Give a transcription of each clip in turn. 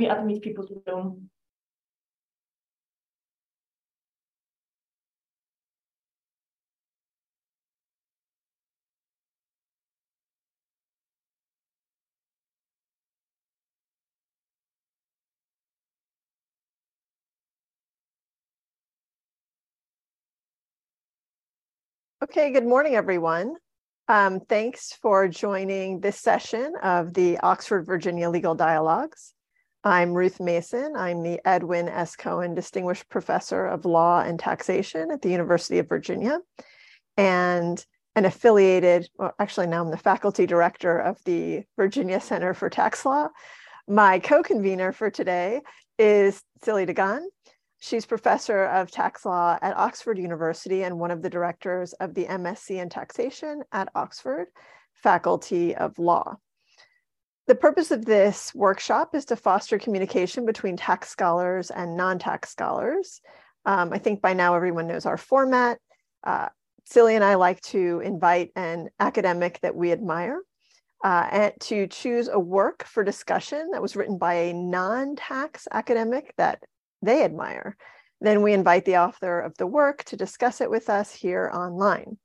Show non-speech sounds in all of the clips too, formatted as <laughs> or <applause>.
me admit people to. Okay, good morning, everyone. Um, thanks for joining this session of the Oxford Virginia Legal Dialogues. I'm Ruth Mason. I'm the Edwin S. Cohen Distinguished Professor of Law and Taxation at the University of Virginia and an affiliated, well, actually, now I'm the faculty director of the Virginia Center for Tax Law. My co convenor for today is Celia Degan. She's professor of tax law at Oxford University and one of the directors of the MSc in taxation at Oxford Faculty of Law. The purpose of this workshop is to foster communication between tax scholars and non-tax scholars. Um, I think by now everyone knows our format. Uh, Celia and I like to invite an academic that we admire uh, and to choose a work for discussion that was written by a non-tax academic that they admire. Then we invite the author of the work to discuss it with us here online.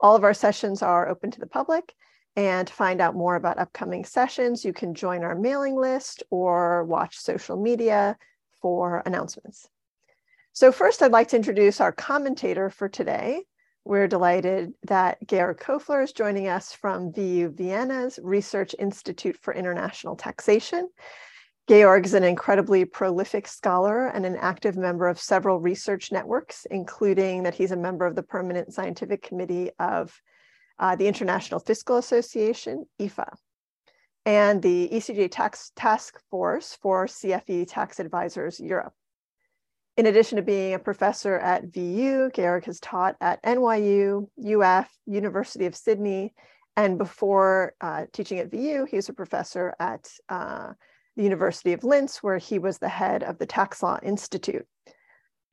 All of our sessions are open to the public. And to find out more about upcoming sessions, you can join our mailing list or watch social media for announcements. So first, I'd like to introduce our commentator for today. We're delighted that Georg Kofler is joining us from WU Vienna's Research Institute for International Taxation. Georg is an incredibly prolific scholar and an active member of several research networks, including that he's a member of the Permanent Scientific Committee of uh, the International Fiscal Association, IFA, and the ECJ Tax Task Force for CFE Tax Advisors Europe. In addition to being a professor at WU, Georg has taught at NYU, UF, University of Sydney, and before uh, teaching at WU, he was a professor at uh, the University of Linz, where he was the head of the Tax Law Institute.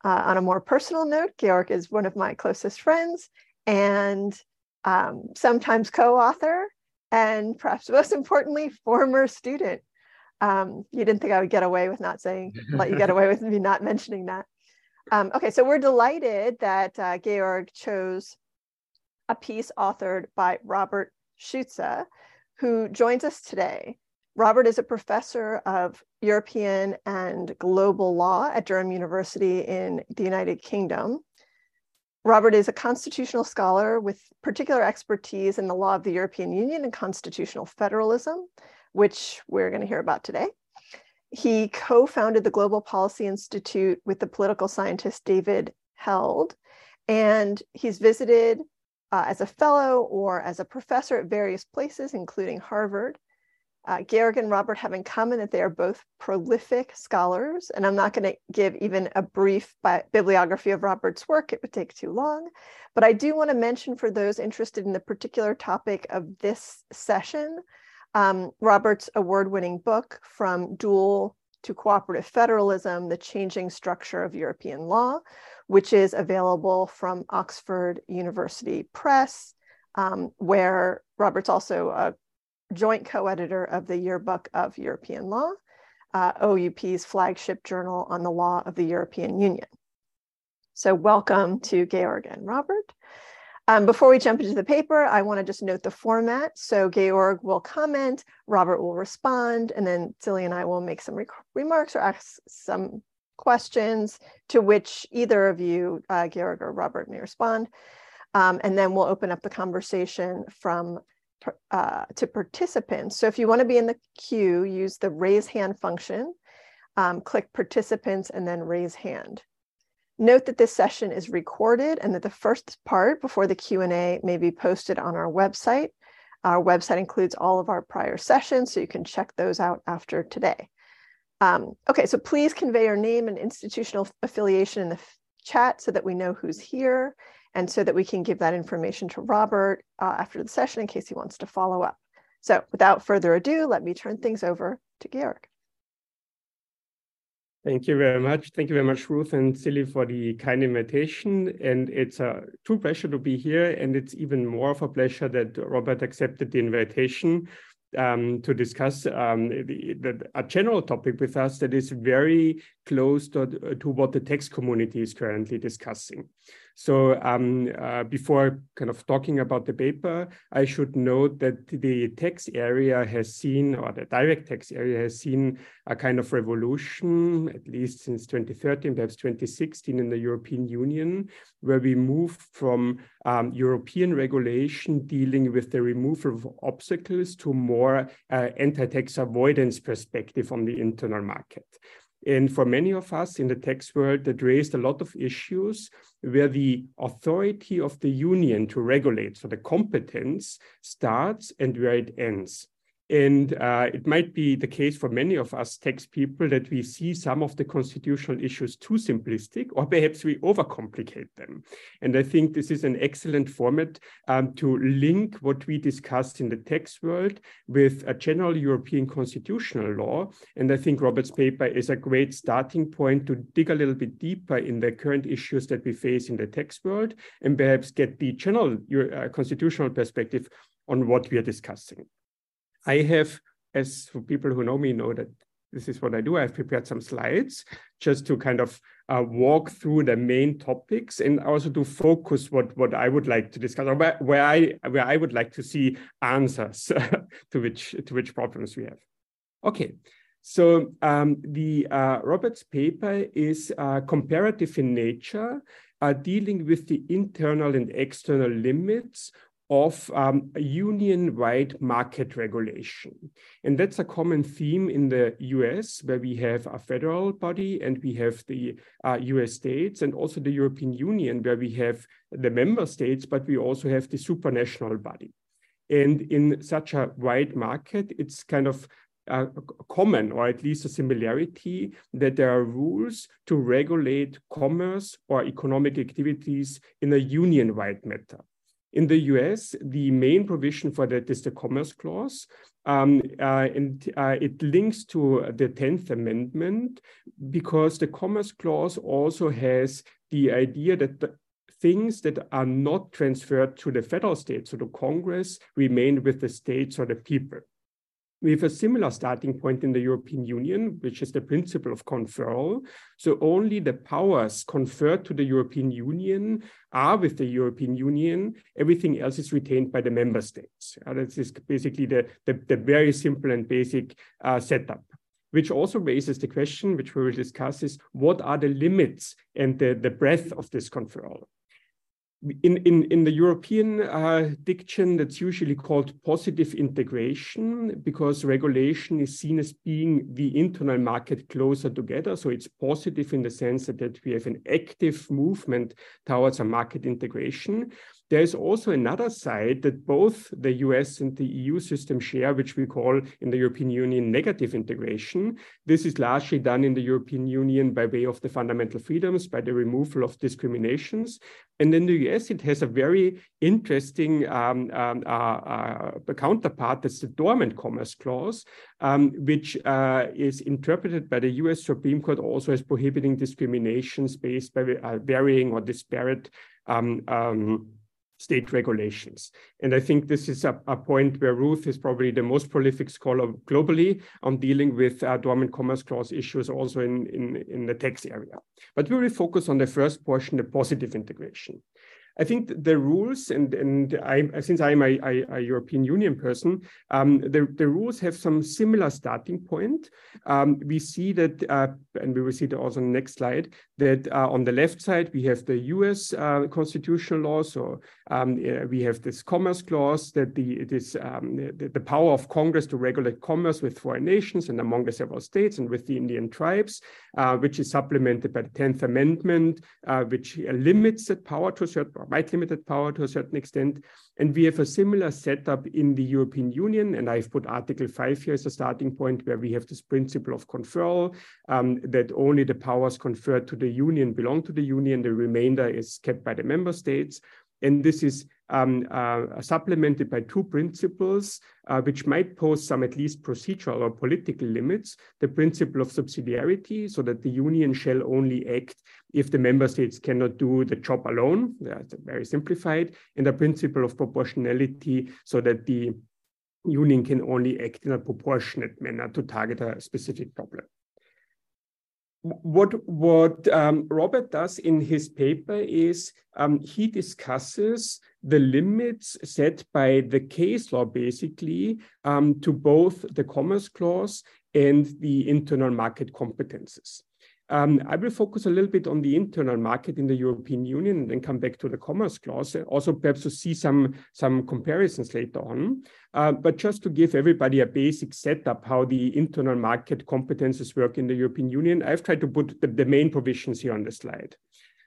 Uh, on a more personal note, Georg is one of my closest friends and um, sometimes co author, and perhaps most importantly, former student. Um, you didn't think I would get away with not saying, let you get <laughs> away with me not mentioning that. Um, okay, so we're delighted that uh, Georg chose a piece authored by Robert Schutze, who joins us today. Robert is a professor of European and global law at Durham University in the United Kingdom. Robert is a constitutional scholar with particular expertise in the law of the European Union and constitutional federalism, which we're going to hear about today. He co founded the Global Policy Institute with the political scientist David Held, and he's visited uh, as a fellow or as a professor at various places, including Harvard. Uh, Georg and Robert have in common that they are both prolific scholars, and I'm not going to give even a brief bi- bibliography of Robert's work, it would take too long. But I do want to mention for those interested in the particular topic of this session, um, Robert's award winning book, From Dual to Cooperative Federalism The Changing Structure of European Law, which is available from Oxford University Press. Um, where Robert's also a joint co-editor of the Yearbook of European Law, uh, OUP's flagship journal on the law of the European Union. So welcome to Georg and Robert. Um, before we jump into the paper, I want to just note the format. So Georg will comment, Robert will respond, and then Celia and I will make some re remarks or ask some questions to which either of you, uh, Georg or Robert, may respond. Um, and then we'll open up the conversation from uh, to participants. So if you want to be in the queue, use the raise hand function, um, click participants and then raise hand. Note that this session is recorded and that the first part before the Q&A may be posted on our website. Our website includes all of our prior sessions, so you can check those out after today. Um, okay, so please convey your name and institutional affiliation in the chat so that we know who's here and so that we can give that information to Robert uh, after the session in case he wants to follow up. So without further ado, let me turn things over to Georg. Thank you very much. Thank you very much, Ruth and Celia, for the kind invitation. And it's a true pleasure to be here. And it's even more of a pleasure that Robert accepted the invitation. um, to discuss um, the, the, a general topic with us that is very close to, to what the tax community is currently discussing. So um, uh, before kind of talking about the paper, I should note that the tax area has seen, or the direct tax area has seen a kind of revolution, at least since 2013, perhaps 2016 in the European Union, where we moved from um, European regulation dealing with the removal of obstacles to more uh, anti-tax avoidance perspective on the internal market. And for many of us in the tax world, that raised a lot of issues where the authority of the union to regulate, so the competence starts and where it ends. And uh, it might be the case for many of us tax people that we see some of the constitutional issues too simplistic, or perhaps we overcomplicate them. And I think this is an excellent format um, to link what we discussed in the tax world with a general European constitutional law. And I think Robert's paper is a great starting point to dig a little bit deeper in the current issues that we face in the tax world and perhaps get the general uh, constitutional perspective on what we are discussing. I have, as for people who know me, know that this is what I do. I've prepared some slides just to kind of uh, walk through the main topics and also to focus what, what I would like to discuss or where, where I where I would like to see answers <laughs> to which to which problems we have. Okay, so um, the uh, Roberts paper is uh, comparative in nature, uh, dealing with the internal and external limits of um, union-wide market regulation. And that's a common theme in the US, where we have a federal body and we have the uh, US states and also the European Union, where we have the member states, but we also have the supranational body. And in such a wide market, it's kind of uh, common, or at least a similarity, that there are rules to regulate commerce or economic activities in a union-wide matter. In the US, the main provision for that is the Commerce Clause. Um, uh, and uh, it links to the 10th Amendment because the Commerce Clause also has the idea that the things that are not transferred to the federal states, so the Congress, remain with the states or the people. We have a similar starting point in the European Union, which is the principle of conferral. So only the powers conferred to the European Union are with the European Union. Everything else is retained by the member states. Uh, this is basically the, the, the, very simple and basic uh, setup which also raises the question, which we will discuss, is what are the limits and the, the breadth of this conferral? In, in, in the European uh, diction, that's usually called positive integration because regulation is seen as being the internal market closer together. So it's positive in the sense that, that we have an active movement towards a market integration. There is also another side that both the US and the EU system share, which we call in the European Union negative integration. This is largely done in the European Union by way of the fundamental freedoms, by the removal of discriminations. And in the US, it has a very interesting um, um, uh, uh, counterpart, that's the Dormant Commerce Clause, um, which uh, is interpreted by the US Supreme Court also as prohibiting discriminations based by uh, varying or disparate um, um, state regulations. And I think this is a, a, point where Ruth is probably the most prolific scholar globally on dealing with uh, dormant commerce clause issues also in, in, in the tax area. But we will focus on the first portion, the positive integration. I think the rules, and and I since I'm a, a, a European Union person, um, the the rules have some similar starting point. Um, we see that, uh, and we will see that also on the next slide. That uh, on the left side we have the U.S. Uh, constitutional law, so um, we have this Commerce Clause that the it is um, the, the power of Congress to regulate commerce with foreign nations and among the several states and with the Indian tribes, uh, which is supplemented by the Tenth Amendment, uh, which limits that power to a certain might limited power to a certain extent. And we have a similar setup in the European Union. And I've put Article 5 here as a starting point where we have this principle of conferral, um, that only the powers conferred to the Union belong to the Union. The remainder is kept by the member states. And this is um, uh, supplemented by two principles, uh, which might pose some at least procedural or political limits. The principle of subsidiarity, so that the union shall only act if the member states cannot do the job alone. That's very simplified. And the principle of proportionality, so that the union can only act in a proportionate manner to target a specific problem what what um, Robert does in his paper is um, he discusses the limits set by the case law, basically, um, to both the Commerce Clause and the internal market competences. Um, I will focus a little bit on the internal market in the European Union and then come back to the Commerce Clause, also perhaps to see some, some comparisons later on. Uh, but just to give everybody a basic setup how the internal market competences work in the European Union, I've tried to put the, the main provisions here on the slide.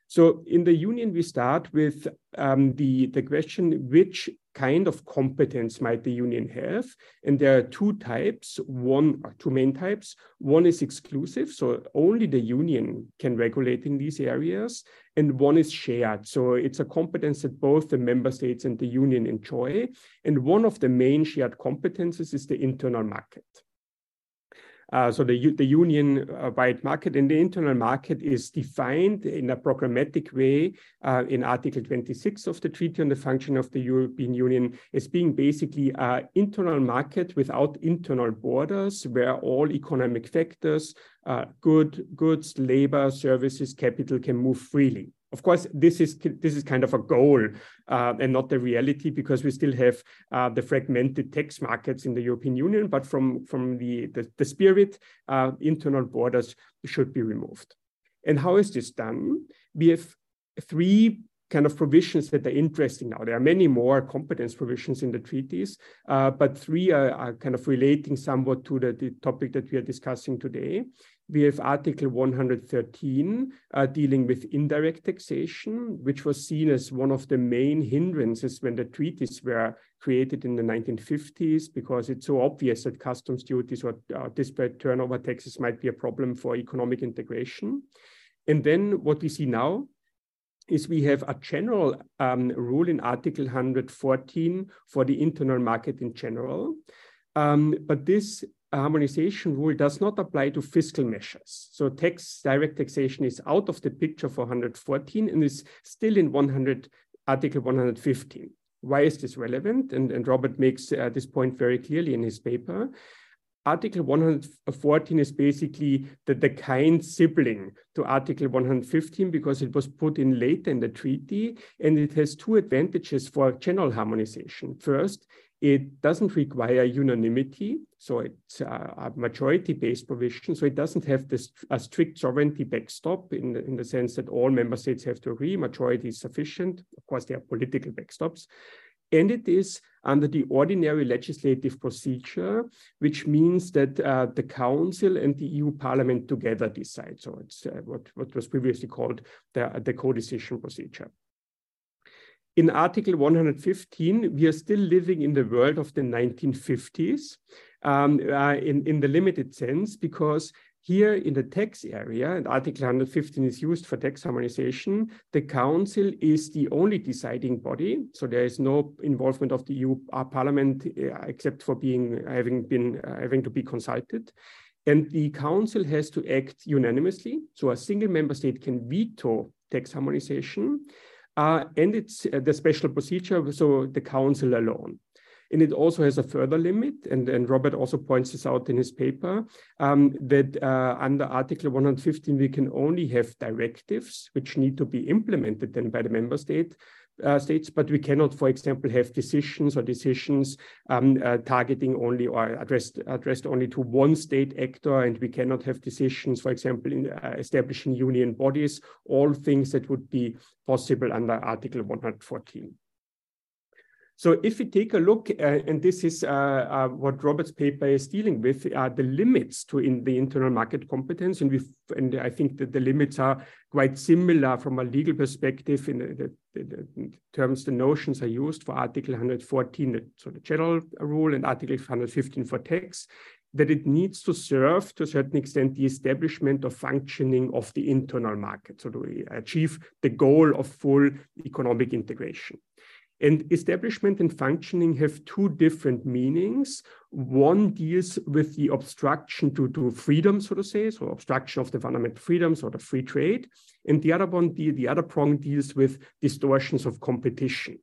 So in the union, we start with um, the, the question, which kind of competence might the union have? And there are two types, one two main types. One is exclusive, so only the union can regulate in these areas. And one is shared, so it's a competence that both the member states and the union enjoy. And one of the main shared competences is the internal market. Uh, so the, the union-wide uh, market and the internal market is defined in a programmatic way uh, in Article 26 of the Treaty on the Function of the European Union as being basically an internal market without internal borders where all economic factors, good, goods, labor, services, capital can move freely. Of course, this is this is kind of a goal uh, and not the reality because we still have uh, the fragmented tax markets in the European Union. But from from the the, the spirit, uh, internal borders should be removed. And how is this done? We have three kind of provisions that are interesting now. There are many more competence provisions in the treaties, uh, but three are, are, kind of relating somewhat to the, the topic that we are discussing today we have Article 113 uh, dealing with indirect taxation, which was seen as one of the main hindrances when the treaties were created in the 1950s, because it's so obvious that customs duties or uh, disparate turnover taxes might be a problem for economic integration. And then what we see now is we have a general um, rule in Article 114 for the internal market in general. Um, but this harmonization rule does not apply to fiscal measures. So tax direct taxation is out of the picture for 114 and is still in 100 Article 115. Why is this relevant? And, and Robert makes uh, this point very clearly in his paper. Article 114 is basically the, the kind sibling to Article 115 because it was put in later in the treaty and it has two advantages for general harmonization. First, it doesn't require unanimity, so it's a, majority-based provision. So it doesn't have this a strict sovereignty backstop in the, in the sense that all member states have to agree. Majority is sufficient. Of course, there are political backstops. And it is under the ordinary legislative procedure, which means that uh, the Council and the EU Parliament together decide. So it's uh, what, what was previously called the, the co-decision procedure in Article 115, we are still living in the world of the 1950s um, uh, in, in the limited sense, because here in the tax area, and Article 115 is used for tax harmonization, the Council is the only deciding body. So there is no involvement of the EU uh, Parliament uh, except for being having been uh, having to be consulted. And the Council has to act unanimously. So a single member state can veto tax harmonization. Uh, and it's uh, the special procedure, so the council alone. And it also has a further limit, and, and Robert also points this out in his paper, um, that uh, under Article 115, we can only have directives which need to be implemented then by the member state, uh, states, but we cannot, for example, have decisions or decisions um, uh, targeting only or addressed addressed only to one state actor, and we cannot have decisions, for example, in uh, establishing union bodies. All things that would be possible under Article 114. So if we take a look, uh, and this is uh, uh, what Robert's paper is dealing with, the limits to in the internal market competence, and we and I think that the limits are quite similar from a legal perspective in the, the, the terms, the notions are used for Article 114, so the general rule, and Article 115 for tax that it needs to serve to a certain extent the establishment of functioning of the internal market, so to achieve the goal of full economic integration. And establishment and functioning have two different meanings. One deals with the obstruction to, to freedom, so to say, so obstruction of the fundamental freedoms or the free trade. And the other one, the, the other prong deals with distortions of competition.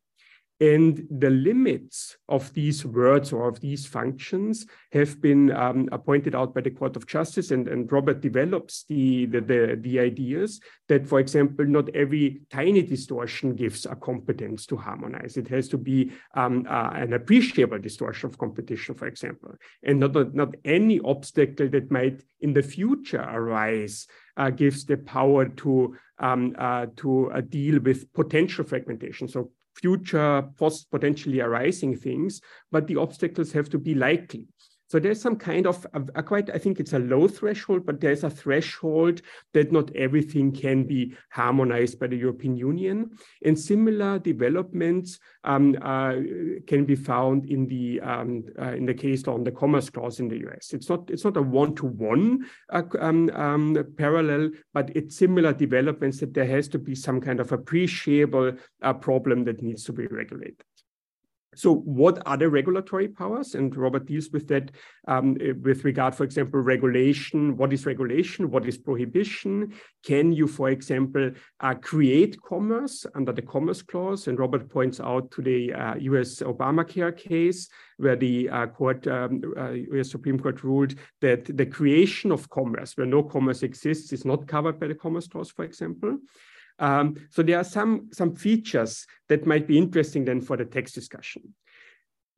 And the limits of these words or of these functions have been um, pointed out by the Court of Justice, and, and Robert develops the, the, the, the, ideas that, for example, not every tiny distortion gives a competence to harmonize. It has to be um, uh, an appreciable distortion of competition, for example, and not, not any obstacle that might in the future arise uh, gives the power to um, uh, to uh, deal with potential fragmentation. So future post potentially arising things, but the obstacles have to be likely. So there's some kind of a, a, quite, I think it's a low threshold, but there's a threshold that not everything can be harmonized by the European Union. And similar developments um, uh, can be found in the um, uh, in the case law on the Commerce Clause in the US. It's not it's not a one-to-one uh, um, um, parallel, but it's similar developments that there has to be some kind of appreciable uh, problem that needs to be regulated. So what are the regulatory powers? And Robert deals with that um, with regard, for example, regulation. What is regulation? What is prohibition? Can you, for example, uh, create commerce under the Commerce Clause? And Robert points out to the uh, US Obamacare case where the uh, court, um, US uh, Supreme Court ruled that the creation of commerce, where no commerce exists, is not covered by the Commerce Clause, for example. Um, so there are some, some features that might be interesting then for the tax discussion.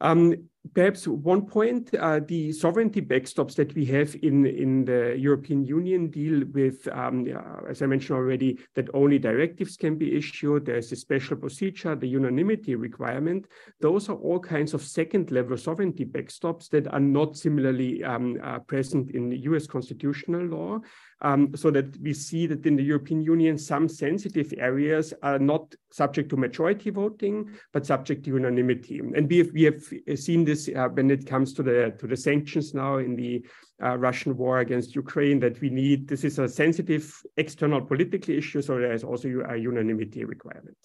Um, perhaps one point, uh, the sovereignty backstops that we have in, in the European Union deal with, um, uh, as I mentioned already, that only directives can be issued. There's a special procedure, the unanimity requirement. Those are all kinds of second level sovereignty backstops that are not similarly um, uh, present in US constitutional law um, so that we see that in the European Union, some sensitive areas are not subject to majority voting, but subject to unanimity. And we have, we have seen this uh, when it comes to the, to the sanctions now in the uh, Russian war against Ukraine, that we need, this is a sensitive external political issue, so there is also a unanimity requirement.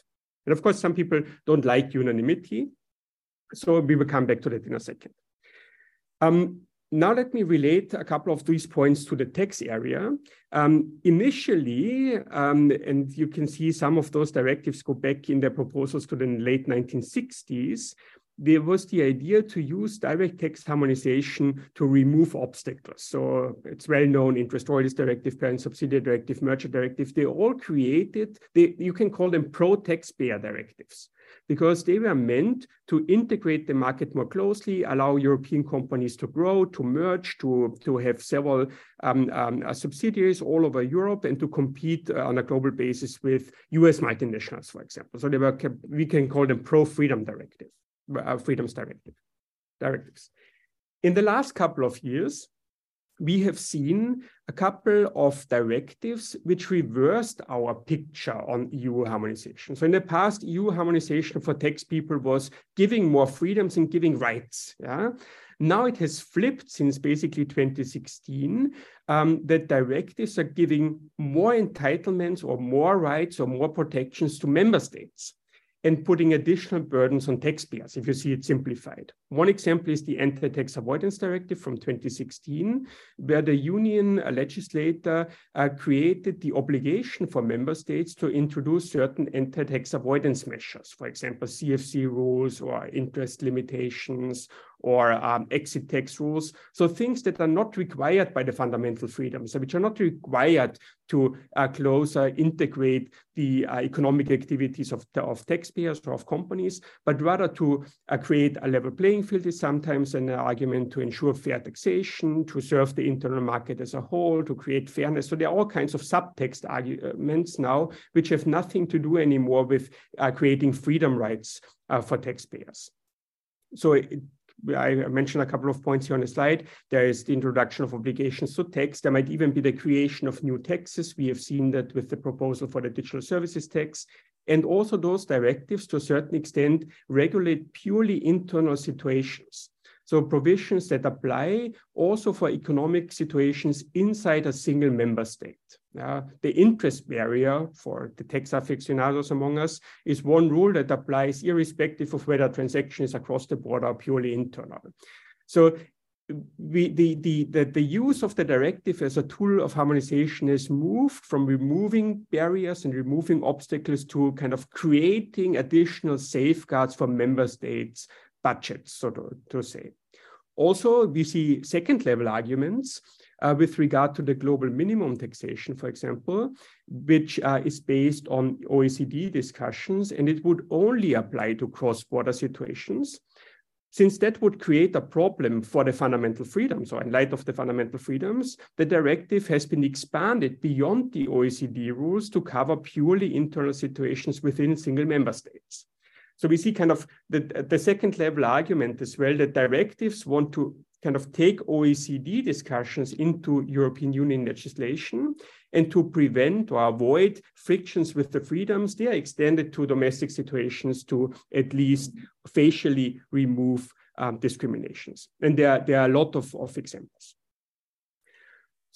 And of course, some people don't like unanimity, so we will come back to that in a second. Um, now let me relate a couple of these points to the tax area. Um, initially, um, and you can see some of those directives go back in their proposals to the late 1960s, there was the idea to use direct tax harmonization to remove obstacles. So it's well known interest royalties directive, parent subsidiary directive, merger directive. They all created, they, you can call them pro-taxpayer directives because they were meant to integrate the market more closely, allow European companies to grow, to merge, to, to have several um, um, uh, subsidiaries all over Europe, and to compete uh, on a global basis with US multinationals, for example. So they were, we can call them pro-freedom directive, uh, freedoms directive, directives. In the last couple of years, we have seen a couple of directives which reversed our picture on EU harmonization. So in the past, EU harmonization for tax people was giving more freedoms and giving rights. Yeah. Now it has flipped since basically 2016 um, that directives are giving more entitlements or more rights or more protections to member states and putting additional burdens on taxpayers, if you see it simplified. One example is the Anti-Tax Avoidance Directive from 2016, where the union legislator uh, created the obligation for member states to introduce certain anti-tax avoidance measures, for example, CFC rules or interest limitations or um, exit tax rules. So things that are not required by the fundamental freedoms, which are not required to uh, closer integrate the uh, economic activities of, of taxpayers or of companies, but rather to uh, create a level playing field is sometimes an argument to ensure fair taxation, to serve the internal market as a whole, to create fairness. So there are all kinds of subtext arguments now, which have nothing to do anymore with uh, creating freedom rights uh, for taxpayers. So I mentioned a couple of points here on the slide. There is the introduction of obligations to tax. There might even be the creation of new taxes. We have seen that with the proposal for the digital services tax. And also those directives to a certain extent regulate purely internal situations. So provisions that apply also for economic situations inside a single member state. Uh, the interest barrier for the tax aficionados among us is one rule that applies irrespective of whether transaction is across the border or purely internal. So we, the, the, the, the use of the directive as a tool of harmonization has moved from removing barriers and removing obstacles to kind of creating additional safeguards for member states' budgets, so to, to say. Also, we see second level arguments uh, with regard to the global minimum taxation, for example, which uh, is based on OECD discussions, and it would only apply to cross border situations since that would create a problem for the fundamental freedoms, or in light of the fundamental freedoms, the directive has been expanded beyond the OECD rules to cover purely internal situations within single member states. So we see kind of the, the second level argument as well that directives want to kind of take OECD discussions into European Union legislation and to prevent or avoid frictions with the freedoms, they are extended to domestic situations to at least facially remove um, discriminations. And there, there are a lot of, of examples.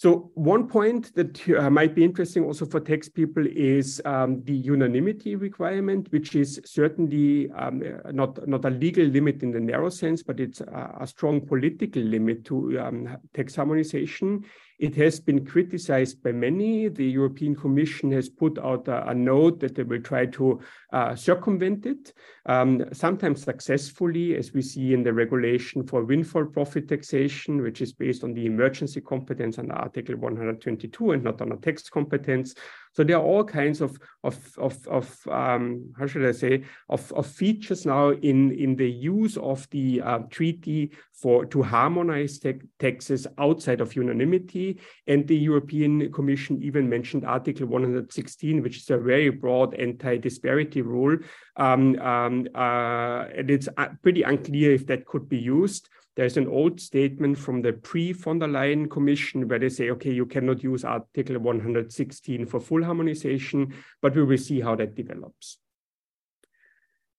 So one point that uh, might be interesting also for tax people is um, the unanimity requirement, which is certainly um, not, not a legal limit in the narrow sense, but it's a, a strong political limit to um, tax harmonization. It has been criticized by many. The European Commission has put out a, a note that they will try to uh, circumvent it, um, sometimes successfully, as we see in the regulation for windfall profit taxation, which is based on the emergency competence under Article 122 and not on a tax competence. So there are all kinds of of of, of um, how should I say of, of features now in in the use of the uh, treaty for to harmonize te taxes outside of unanimity. And the European Commission even mentioned Article 116, which is a very broad anti-disparity rule, um, um, uh, and it's uh, pretty unclear if that could be used. There's an old statement from the pre von der Leyen Commission where they say, okay, you cannot use Article 116 for full harmonization, but we will see how that develops.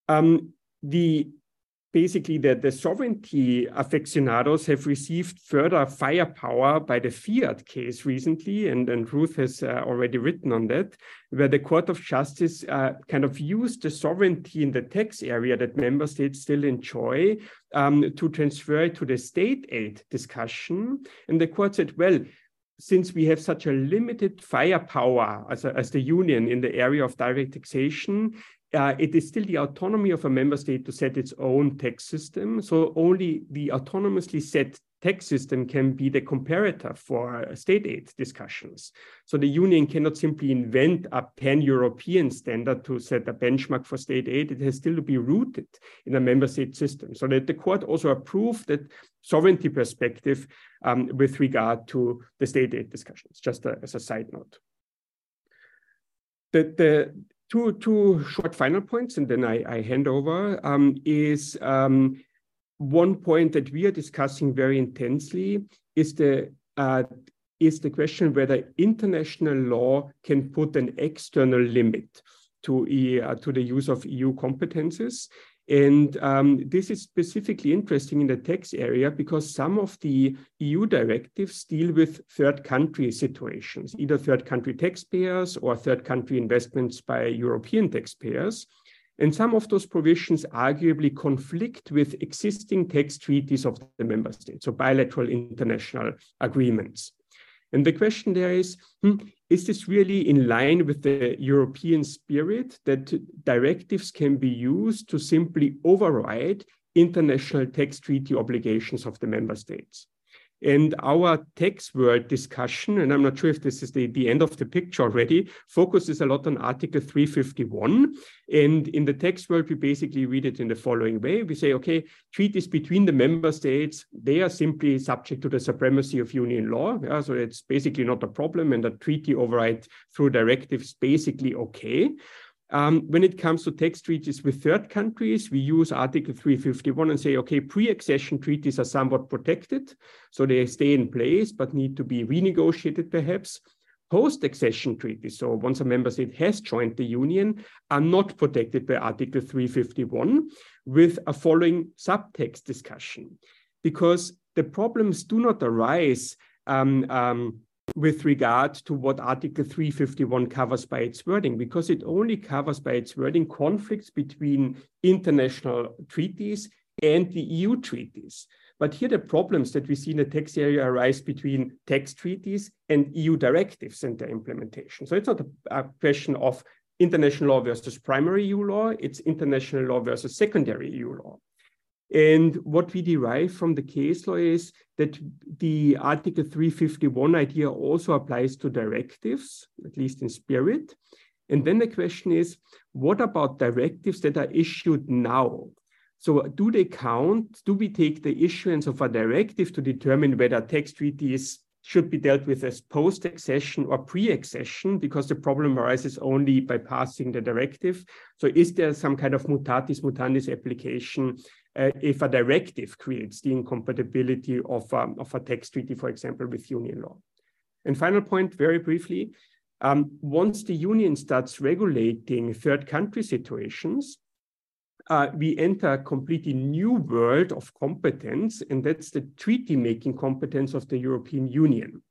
Um, the basically the, the sovereignty aficionados have received further firepower by the Fiat case recently, and, and Ruth has uh, already written on that, where the Court of Justice uh, kind of used the sovereignty in the tax area that member states still enjoy um, to transfer it to the state aid discussion. And the court said, well, since we have such a limited firepower as, a, as the union in the area of direct taxation, uh, it is still the autonomy of a member state to set its own tax system. So only the autonomously set tax system can be the comparator for state aid discussions. So the union cannot simply invent a pan-European standard to set a benchmark for state aid. It has still to be rooted in a member state system. So that the court also approved that sovereignty perspective um, with regard to the state aid discussions, just a, as a side note. The, the, two two short final points, and then I, I hand over. Um, is um, one point that we are discussing very intensely is the uh, is the question whether international law can put an external limit to, uh, to the use of EU competences. And um, this is specifically interesting in the tax area because some of the EU directives deal with third country situations, either third country taxpayers or third country investments by European taxpayers. And some of those provisions arguably conflict with existing tax treaties of the member states, so bilateral international agreements. And the question there is hmm, is this really in line with the European spirit that directives can be used to simply override international tax treaty obligations of the member states? And our tax world discussion, and I'm not sure if this is the, the end of the picture already, focuses a lot on Article 351. And in the tax world, we basically read it in the following way. We say, okay, treaties between the member states, they are simply subject to the supremacy of union law. Yeah, so it's basically not a problem. And a treaty override through directives basically okay. Um, when it comes to tax treaties with third countries, we use Article 351 and say, okay, pre-accession treaties are somewhat protected, so they stay in place, but need to be renegotiated perhaps. Post-accession treaties, so once a member state has joined the union, are not protected by Article 351 with a following subtext discussion, because the problems do not arise um, um, with regard to what Article 351 covers by its wording, because it only covers by its wording conflicts between international treaties and the EU treaties. But here the problems that we see in the tax area arise between tax treaties and EU directives and their implementation. So it's not a, a question of international law versus primary EU law, it's international law versus secondary EU law. And what we derive from the case law is that the Article 351 idea also applies to directives, at least in spirit. And then the question is, what about directives that are issued now? So do they count? Do we take the issuance of a directive to determine whether tax treaties should be dealt with as post-accession or pre-accession because the problem arises only by passing the directive. So is there some kind of mutatis mutandis application uh, if a directive creates the incompatibility of, um, of a tax treaty, for example, with union law? And final point, very briefly, um, once the union starts regulating third country situations, uh, we enter a completely new world of competence, and that's the treaty making competence of the European Union.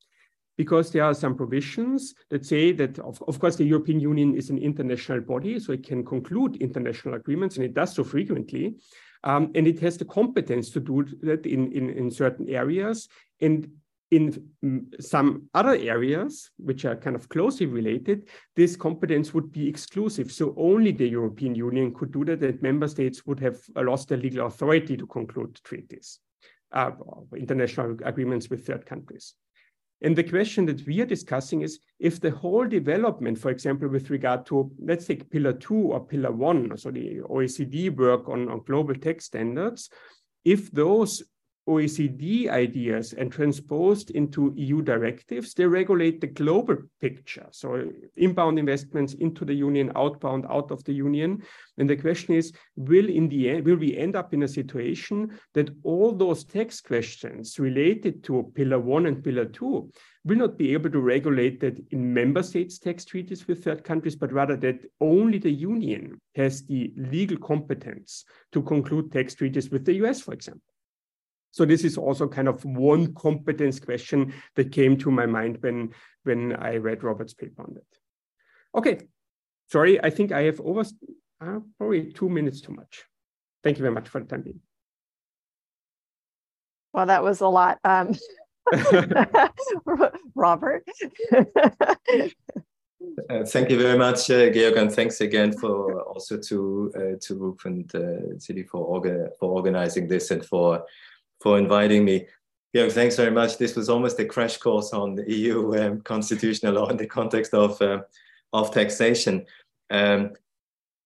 Because there are some provisions that say that, of, of course, the European Union is an international body, so it can conclude international agreements, and it does so frequently. Um, and it has the competence to do that in, in, in certain areas. And in some other areas, which are kind of closely related, this competence would be exclusive. So only the European Union could do that, and member states would have lost their legal authority to conclude treaties, uh, international agreements with third countries. And the question that we are discussing is if the whole development, for example, with regard to, let's take pillar two or pillar one, so the OECD work on, on global tax standards, if those OECD ideas and transposed into EU directives, they regulate the global picture. So inbound investments into the union, outbound out of the union. And the question is, will in the end, will we end up in a situation that all those tax questions related to pillar one and pillar two will not be able to regulate that in member states tax treaties with third countries, but rather that only the union has the legal competence to conclude tax treaties with the US, for example. So this is also kind of one competence question that came to my mind when, when I read Robert's paper on that. Okay, sorry, I think I have over uh, probably two minutes too much. Thank you very much for the time being. Well, that was a lot. Um, <laughs> <laughs> Robert. Uh, thank you very much, uh, Georg, and thanks again for also to uh, to Ruth and uh, City for orga for organizing this and for for inviting me. Yeah, thanks very much. This was almost a crash course on the EU um, constitutional law in the context of uh, of taxation. Um,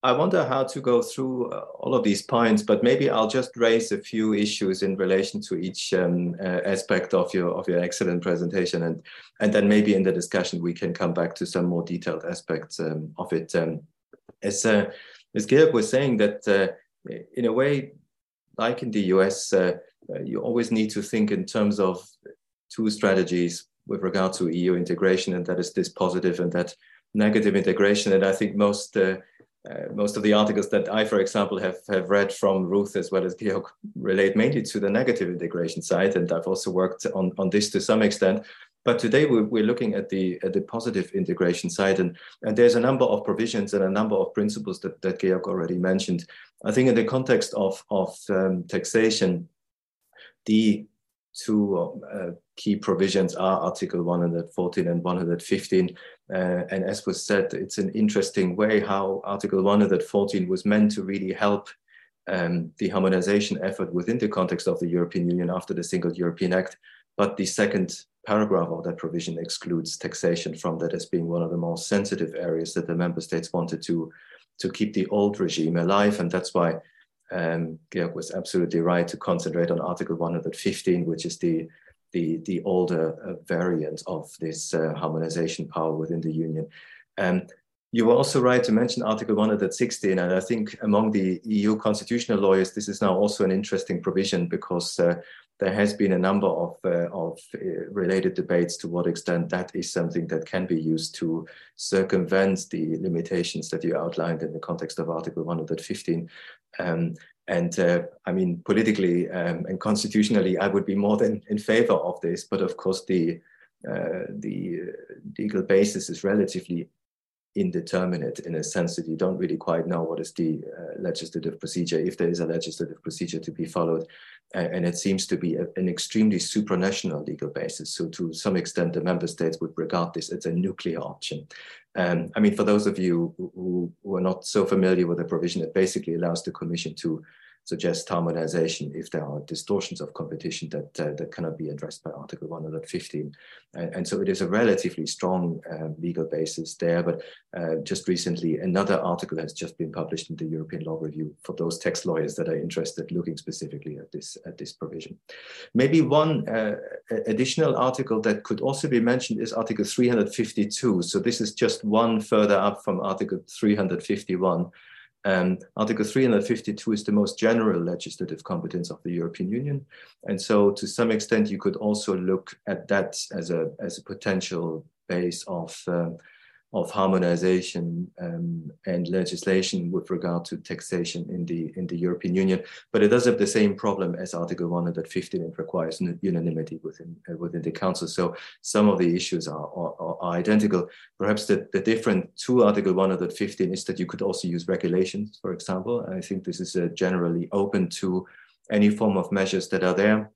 I wonder how to go through uh, all of these points, but maybe I'll just raise a few issues in relation to each um, uh, aspect of your of your excellent presentation, and and then maybe in the discussion we can come back to some more detailed aspects um, of it. Um, as uh, as Georg was saying, that uh, in a way, like in the US, uh, you always need to think in terms of two strategies with regard to EU integration, and that is this positive and that negative integration. And I think most uh, uh, most of the articles that I, for example, have, have read from Ruth as well as Georg relate mainly to the negative integration side, and I've also worked on, on this to some extent. But today we're, we're looking at the at the positive integration side, and, and there's a number of provisions and a number of principles that, that Georg already mentioned. I think in the context of, of um, taxation, the two uh, key provisions are Article 114 and 115. Uh, and as was said, it's an interesting way how Article 114 was meant to really help um, the harmonization effort within the context of the European Union after the Single European Act. But the second paragraph of that provision excludes taxation from that as being one of the most sensitive areas that the member states wanted to, to keep the old regime alive. And that's why um, Georg was absolutely right to concentrate on Article 115, which is the the, the older uh, variant of this uh, harmonization power within the union. Um, you were also right to mention Article 116, and I think among the EU constitutional lawyers, this is now also an interesting provision because uh, there has been a number of, uh, of uh, related debates to what extent that is something that can be used to circumvent the limitations that you outlined in the context of Article 115. Um, and uh, I mean, politically um, and constitutionally, I would be more than in favor of this. But of course, the uh, the legal basis is relatively indeterminate in a sense that you don't really quite know what is the uh, legislative procedure, if there is a legislative procedure to be followed. And it seems to be a, an extremely supranational legal basis. So to some extent, the member states would regard this as a nuclear option. Um, I mean, for those of you who, who, are not so familiar with the provision, it basically allows the Commission to suggest harmonization if there are distortions of competition that uh, that cannot be addressed by Article 115. And, and so it is a relatively strong um, legal basis there. But uh, just recently, another article has just been published in the European Law Review for those tax lawyers that are interested looking specifically at this at this provision. Maybe one uh, additional article that could also be mentioned is Article 352. So this is just one further up from Article 351 um, Article 352 is the most general legislative competence of the European Union. And so to some extent, you could also look at that as a, as a potential base of um, of harmonization um, and legislation with regard to taxation in the in the European Union. But it does have the same problem as Article 115. It requires unanimity within uh, within the Council. So some of the issues are, are, are identical. Perhaps the, the different to Article 115 is that you could also use regulations, for example. I think this is uh, generally open to any form of measures that are there.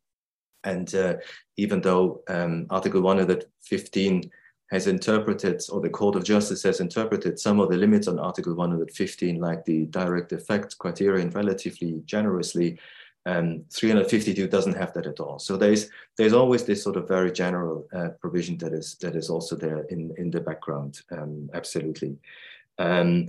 And uh, even though um, Article 115 has interpreted, or the Court of Justice has interpreted some of the limits on Article 115, like the direct effect criterion, relatively generously. Um, 352 doesn't have that at all. So there's there's always this sort of very general uh, provision that is that is also there in in the background. Um, absolutely. Um,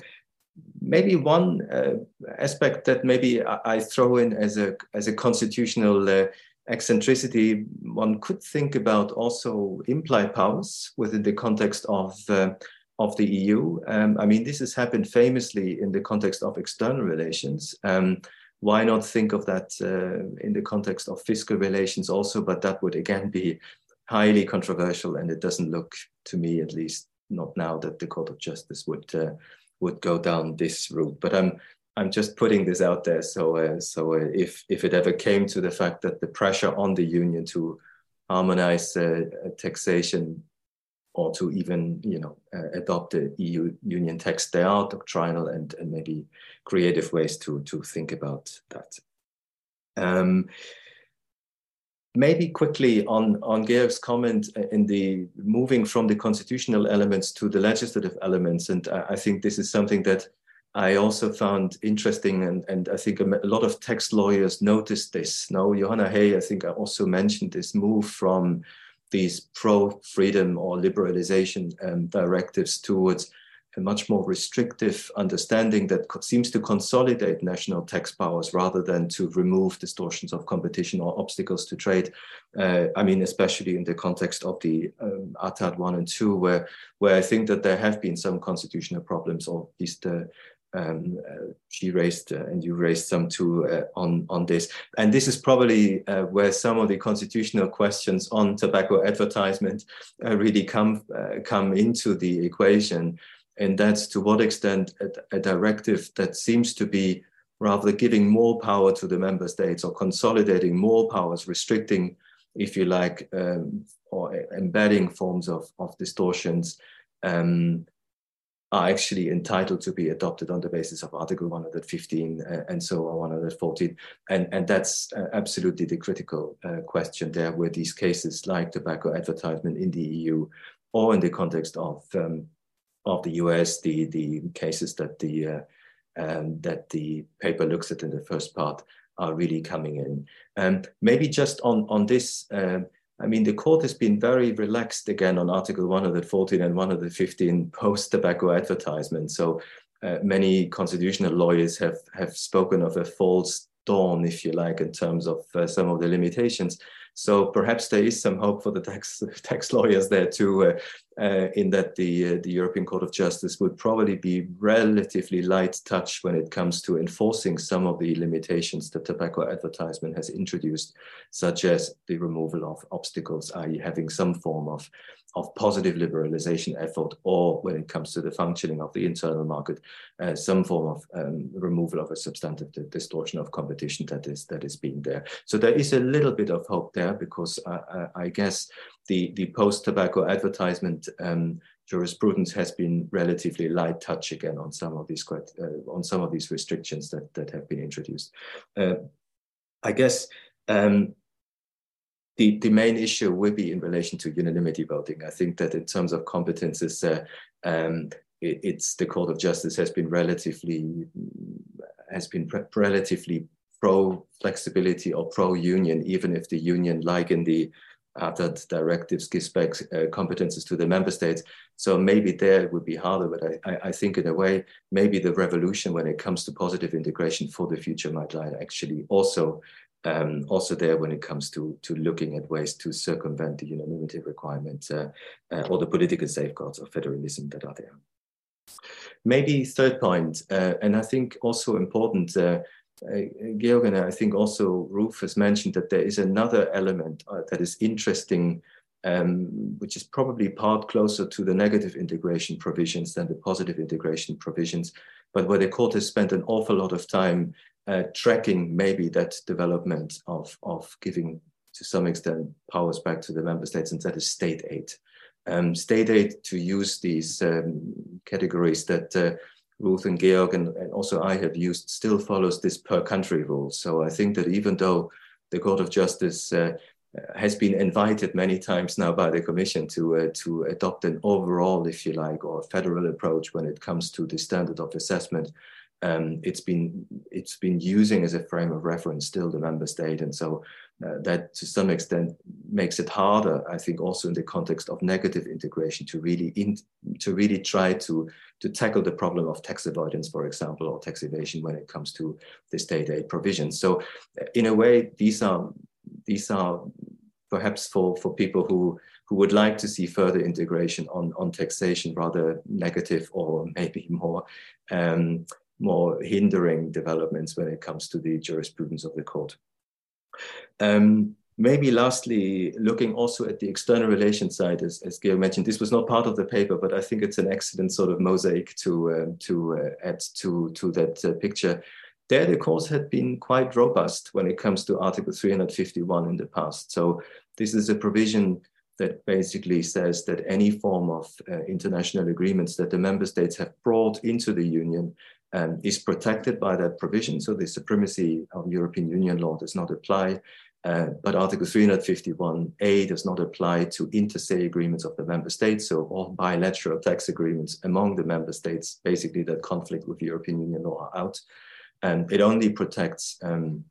maybe one uh, aspect that maybe I, I, throw in as a as a constitutional uh, eccentricity, one could think about also implied powers within the context of uh, of the EU. Um, I mean, this has happened famously in the context of external relations. Um, why not think of that uh, in the context of fiscal relations also? But that would again be highly controversial, and it doesn't look to me, at least, not now that the Court of Justice would uh, would go down this route. But I'm I'm just putting this out there. So, uh, so uh, if if it ever came to the fact that the pressure on the union to harmonize uh, taxation or to even you know uh, adopt the EU union tax, there are doctrinal and, and maybe creative ways to to think about that. Um, maybe quickly on on Georg's comment in the moving from the constitutional elements to the legislative elements, and I, I think this is something that I also found interesting, and, and I think a lot of tax lawyers noticed this. Now, Johanna Hey, I think I also mentioned this move from these pro-freedom or liberalization um, directives towards a much more restrictive understanding that seems to consolidate national tax powers rather than to remove distortions of competition or obstacles to trade. Uh, I mean, especially in the context of the um, ATAD 1 and 2, where, where I think that there have been some constitutional problems, or at least uh, um, uh, she raised uh, and you raised some too uh, on on this. And this is probably uh, where some of the constitutional questions on tobacco advertisement uh, really come uh, come into the equation. And that's to what extent a, a, directive that seems to be rather giving more power to the member states or consolidating more powers restricting if you like um, or embedding forms of, of distortions um, are actually entitled to be adopted on the basis of Article 115 uh, and so on 114. And, and that's uh, absolutely the critical uh, question there, where these cases like tobacco advertisement in the EU or in the context of, um, of the US, the, the cases that the, uh, um, that the paper looks at in the first part are really coming in. Um, maybe just on, on this, um, I mean, the court has been very relaxed again on Article 114 and 115 post tobacco advertisement. So uh, many constitutional lawyers have, have spoken of a false dawn, if you like, in terms of uh, some of the limitations. So perhaps there is some hope for the tax <laughs> tax lawyers there too, uh, uh, in that the uh, the European Court of Justice would probably be relatively light touch when it comes to enforcing some of the limitations that tobacco advertisement has introduced, such as the removal of obstacles, i.e., having some form of of positive liberalization effort, or when it comes to the functioning of the internal market, uh, some form of um, removal of a substantive distortion of competition that is that is being there. So there is a little bit of hope there because I, I guess the the post tobacco advertisement um, jurisprudence has been relatively light touch again on some of these uh, on some of these restrictions that that have been introduced. Uh, I guess Um, the, the main issue will be in relation to unanimity voting. I think that in terms of competences, uh, um, it, it's the Court of Justice has been relatively has been relatively pro flexibility or pro union, even if the union, like in the other directives, gives back uh, competences to the member states. So maybe there it would be harder, but I, I, I, think in a way, maybe the revolution when it comes to positive integration for the future might lie actually also um, also there when it comes to, to looking at ways to circumvent the unanimity requirement uh, uh, or the political safeguards of federalism that are there. Maybe third point, uh, and I think also important, uh, uh, Georg and I think also has mentioned that there is another element uh, that is interesting, um, which is probably part closer to the negative integration provisions than the positive integration provisions, but where the court has spent an awful lot of time uh, tracking maybe that development of, of giving to some extent powers back to the member states, and that is state aid. Um, state aid to use these um, categories that uh, Ruth and Georg and, and, also I have used still follows this per country rule. So I think that even though the Court of Justice uh, has been invited many times now by the Commission to uh, to adopt an overall, if you like, or federal approach when it comes to the standard of assessment um, it's been it's been using as a frame of reference still the member state, and so uh, that to some extent makes it harder, I think, also in the context of negative integration to really in, to really try to to tackle the problem of tax avoidance, for example, or tax evasion when it comes to the state aid provisions. So, uh, in a way, these are these are perhaps for for people who who would like to see further integration on, on taxation, rather negative or maybe more um, more hindering developments when it comes to the jurisprudence of the court. Um, maybe lastly, looking also at the external relations side, as, as Georg mentioned, this was not part of the paper, but I think it's an excellent sort of mosaic to, uh, to uh, add to, to that uh, picture. There, the course had been quite robust when it comes to Article 351 in the past. So this is a provision that basically says that any form of uh, international agreements that the member states have brought into the union um, is protected by that provision. So the supremacy of European Union law does not apply. Uh, but Article 351A does not apply to inter se agreements of the member states. So all bilateral tax agreements among the member states, basically that conflict with European Union law are out. And it only protects um,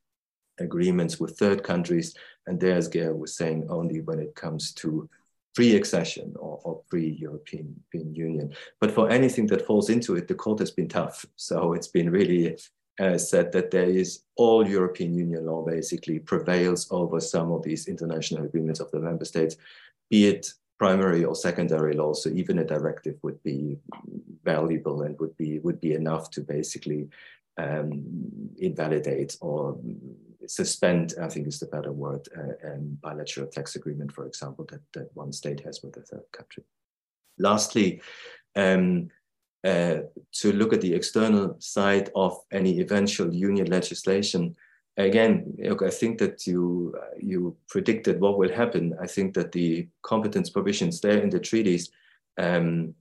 agreements with third countries. And there, as Gail was saying, only when it comes to pre-accession or, or pre-European Union. But for anything that falls into it, the court has been tough. So it's been really uh, said that there is all European Union law basically prevails over some of these international agreements of the member states, be it primary or secondary law. So even a directive would be valuable and would be would be enough to basically um, invalidate or suspend, I think is the better word, uh, um, bilateral tax agreement, for example, that, that one state has with a third country. Lastly, um, uh, to look at the external side of any eventual union legislation. Again, look, I think that you uh, you predicted what will happen. I think that the competence provisions there in the treaties um,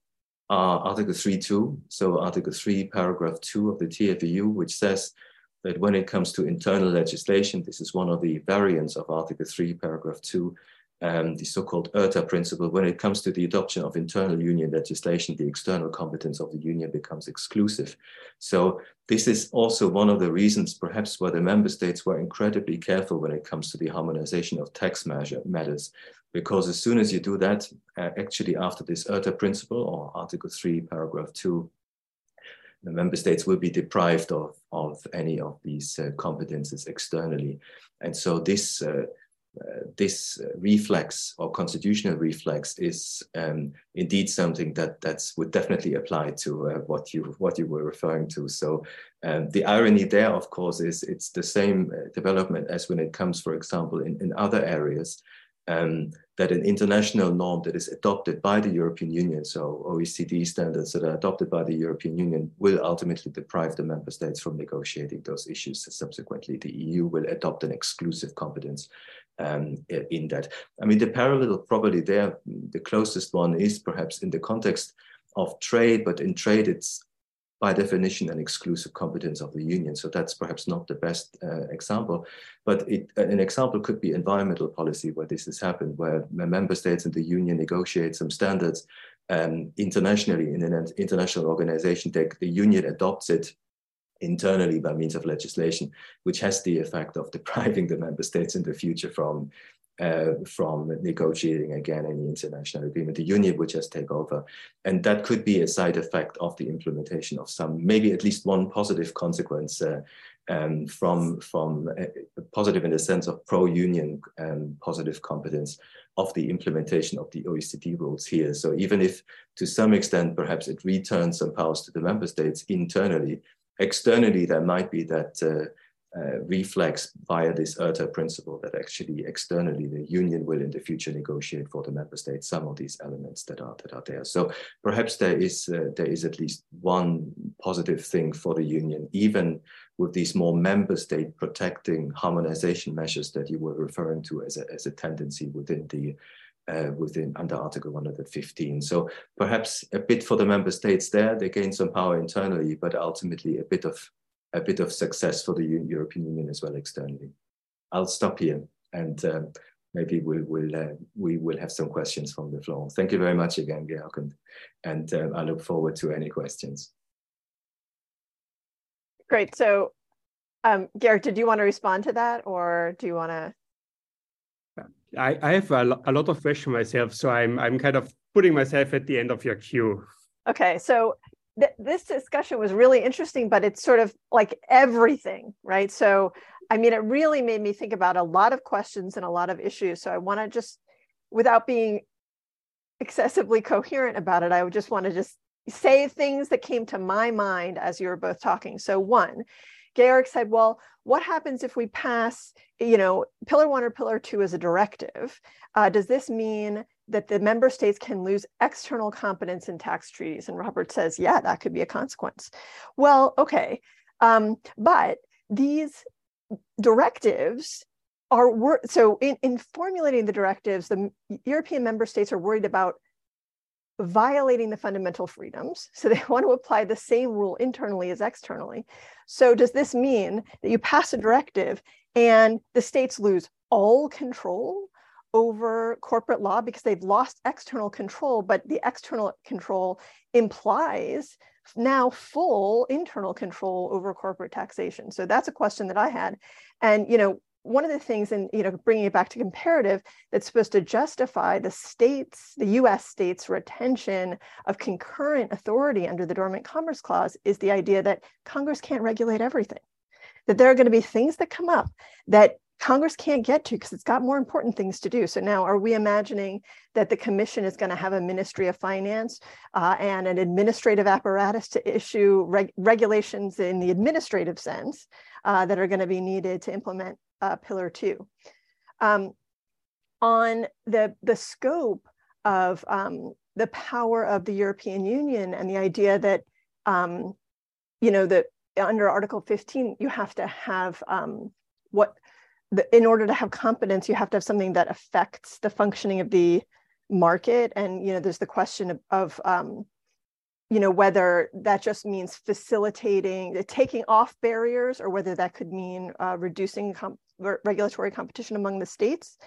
are Article 3.2, so Article 3, paragraph 2 of the TFEU, which says that when it comes to internal legislation, this is one of the variants of Article 3, paragraph 2, um, the so-called ERTA principle, when it comes to the adoption of internal union legislation, the external competence of the union becomes exclusive. So this is also one of the reasons perhaps why the member states were incredibly careful when it comes to the harmonization of tax measure matters, because as soon as you do that, uh, actually after this ERTA principle or Article 3, paragraph 2, the member states will be deprived of, of any of these uh, competences externally. And so this, uh, uh, this reflex or constitutional reflex is um, indeed something that that's would definitely apply to uh, what you what you were referring to. So um, the irony there, of course, is it's the same uh, development as when it comes, for example, in, in other areas um, that an international norm that is adopted by the European Union, so OECD standards that are adopted by the European Union, will ultimately deprive the member states from negotiating those issues. Subsequently, the EU will adopt an exclusive competence um, in that. I mean, the parallel probably there, the closest one is perhaps in the context of trade, but in trade, it's by definition an exclusive competence of the union. So that's perhaps not the best uh, example, but it, an example could be environmental policy where this has happened, where member states and the union negotiate some standards um, internationally in an international organization. They, the union adopts it internally by means of legislation, which has the effect of depriving the member states in the future from uh, from negotiating again any international agreement. The union would just take over. And that could be a side effect of the implementation of some, maybe at least one positive consequence uh, um, from, from uh, positive in the sense of pro-union um, positive competence of the implementation of the OECD rules here. So even if to some extent, perhaps it returns some powers to the member states internally, externally, there might be that uh, reflex via this ERTA principle that actually externally the union will in the future negotiate for the member states some of these elements that are that are there. So perhaps there is uh, there is at least one positive thing for the union, even with these more member state protecting harmonization measures that you were referring to as a, as a tendency within the uh, within under Article 115. So perhaps a bit for the member states there, they gain some power internally, but ultimately a bit of a bit of success for the European Union as well externally. I'll stop here and um, maybe we'll, we'll, uh, we will have some questions from the floor. Thank you very much again, Georg, and, and uh, I look forward to any questions. Great. So, um, Georg, did you want to respond to that or do you want to? I, I have a, a lot of questions myself, so I'm, I'm kind of putting myself at the end of your queue. Okay, so th- this discussion was really interesting, but it's sort of like everything, right? So, I mean, it really made me think about a lot of questions and a lot of issues. So, I want to just, without being excessively coherent about it, I would just want to just say things that came to my mind as you were both talking. So, one, Georg said, well, what happens if we pass, you know, pillar one or pillar two as a directive? Uh, does this mean that the member states can lose external competence in tax treaties. And Robert says, yeah, that could be a consequence. Well, okay. Um, but these directives are wor- so in, in formulating the directives, the European member states are worried about violating the fundamental freedoms. So they <laughs> want to apply the same rule internally as externally. So does this mean that you pass a directive and the states lose all control over corporate law because they've lost external control, but the external control implies now full internal control over corporate taxation. So that's a question that I had. And, you know, one of the things in you know bringing it back to comparative that's supposed to justify the states the us states retention of concurrent authority under the dormant commerce clause is the idea that congress can't regulate everything that there are going to be things that come up that Congress can't get to because it's got more important things to do. So now, are we imagining that the commission is going to have a Ministry of Finance uh, and an administrative apparatus to issue reg regulations in the administrative sense uh, that are going to be needed to implement uh, Pillar Two? Um, on the the scope of um, the power of the European Union and the idea that um, you know that under Article 15 you have to have um, what the, in order to have competence, you have to have something that affects the functioning of the market. And you know, there's the question of, of um, you know, whether that just means facilitating, taking off barriers, or whether that could mean uh, reducing regulatory competition among the states.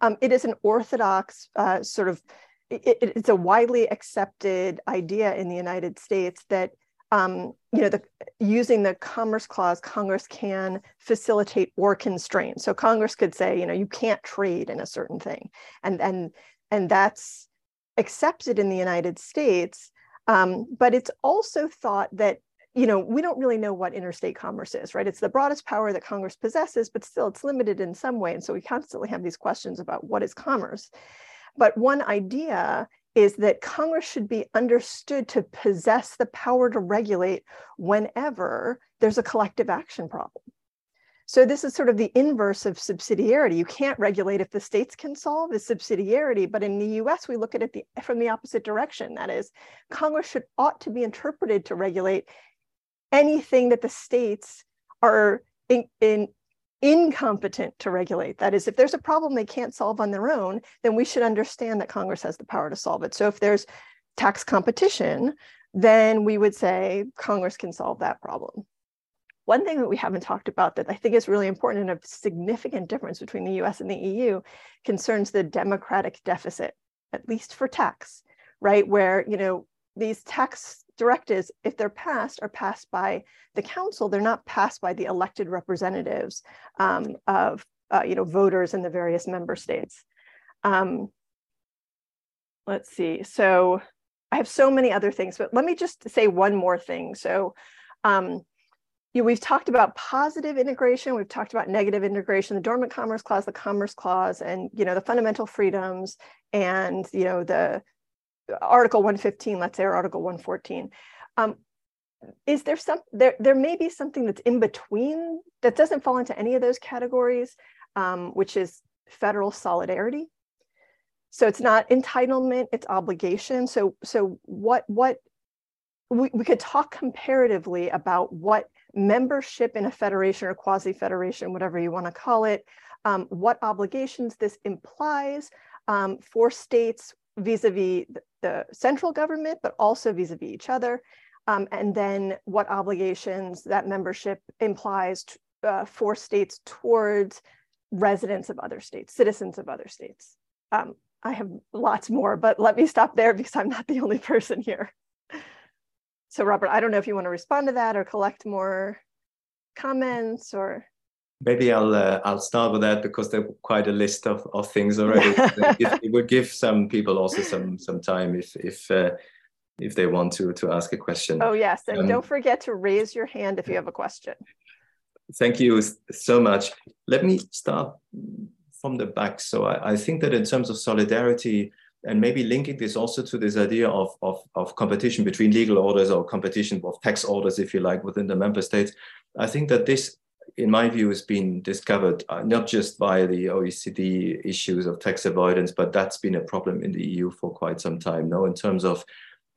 Um, it is an orthodox uh, sort of, it, it's a widely accepted idea in the United States that um, you know, the, using the Commerce Clause, Congress can facilitate or constrain. So Congress could say, you know, you can't trade in a certain thing, and and and that's accepted in the United States. Um, but it's also thought that you know we don't really know what interstate commerce is, right? It's the broadest power that Congress possesses, but still it's limited in some way, and so we constantly have these questions about what is commerce. But one idea is that Congress should be understood to possess the power to regulate whenever there's a collective action problem. So this is sort of the inverse of subsidiarity. You can't regulate if the states can solve the subsidiarity, but in the US, we look at it the, from the opposite direction. That is, Congress should ought to be interpreted to regulate anything that the states are in, in incompetent to regulate. That is, if there's a problem they can't solve on their own, then we should understand that Congress has the power to solve it. So if there's tax competition, then we would say Congress can solve that problem. One thing that we haven't talked about that I think is really important and a significant difference between the US and the EU concerns the democratic deficit, at least for tax, right? Where, you know, these tax directives, if they're passed, are passed by the council. They're not passed by the elected representatives um, of, uh, you know, voters in the various member states. Um, let's see. So I have so many other things, but let me just say one more thing. So, um, you know, we've talked about positive integration, we've talked about negative integration, the dormant commerce clause, the commerce clause, and you know the fundamental freedoms, and you know the Article 115, let's say, or Article 114. Um, is there some there there may be something that's in between that doesn't fall into any of those categories, um, which is federal solidarity so it's not entitlement it's obligation so so what what we, we could talk comparatively about what membership in a federation or quasi federation whatever you want to call it um, what obligations this implies um, for states vis-a-vis the, central government but also vis-a-vis each other um, and then what obligations that membership implies uh, for states towards residents of other states citizens of other states um, I have lots more, but let me stop there because I'm not the only person here. So Robert, I don't know if you want to respond to that or collect more comments or. Maybe I'll uh, I'll start with that because there's quite a list of, of things already. <laughs> it, it, would give some people also some some time if if uh, if they want to to ask a question. Oh yes, and um, don't forget to raise your hand if you have a question. Thank you so much. Let me start from the back. So I, I, think that in terms of solidarity, and maybe linking this also to this idea of, of, of competition between legal orders or competition of tax orders, if you like, within the member states, I think that this, in my view, has been discovered uh, not just by the OECD issues of tax avoidance, but that's been a problem in the EU for quite some time now in terms of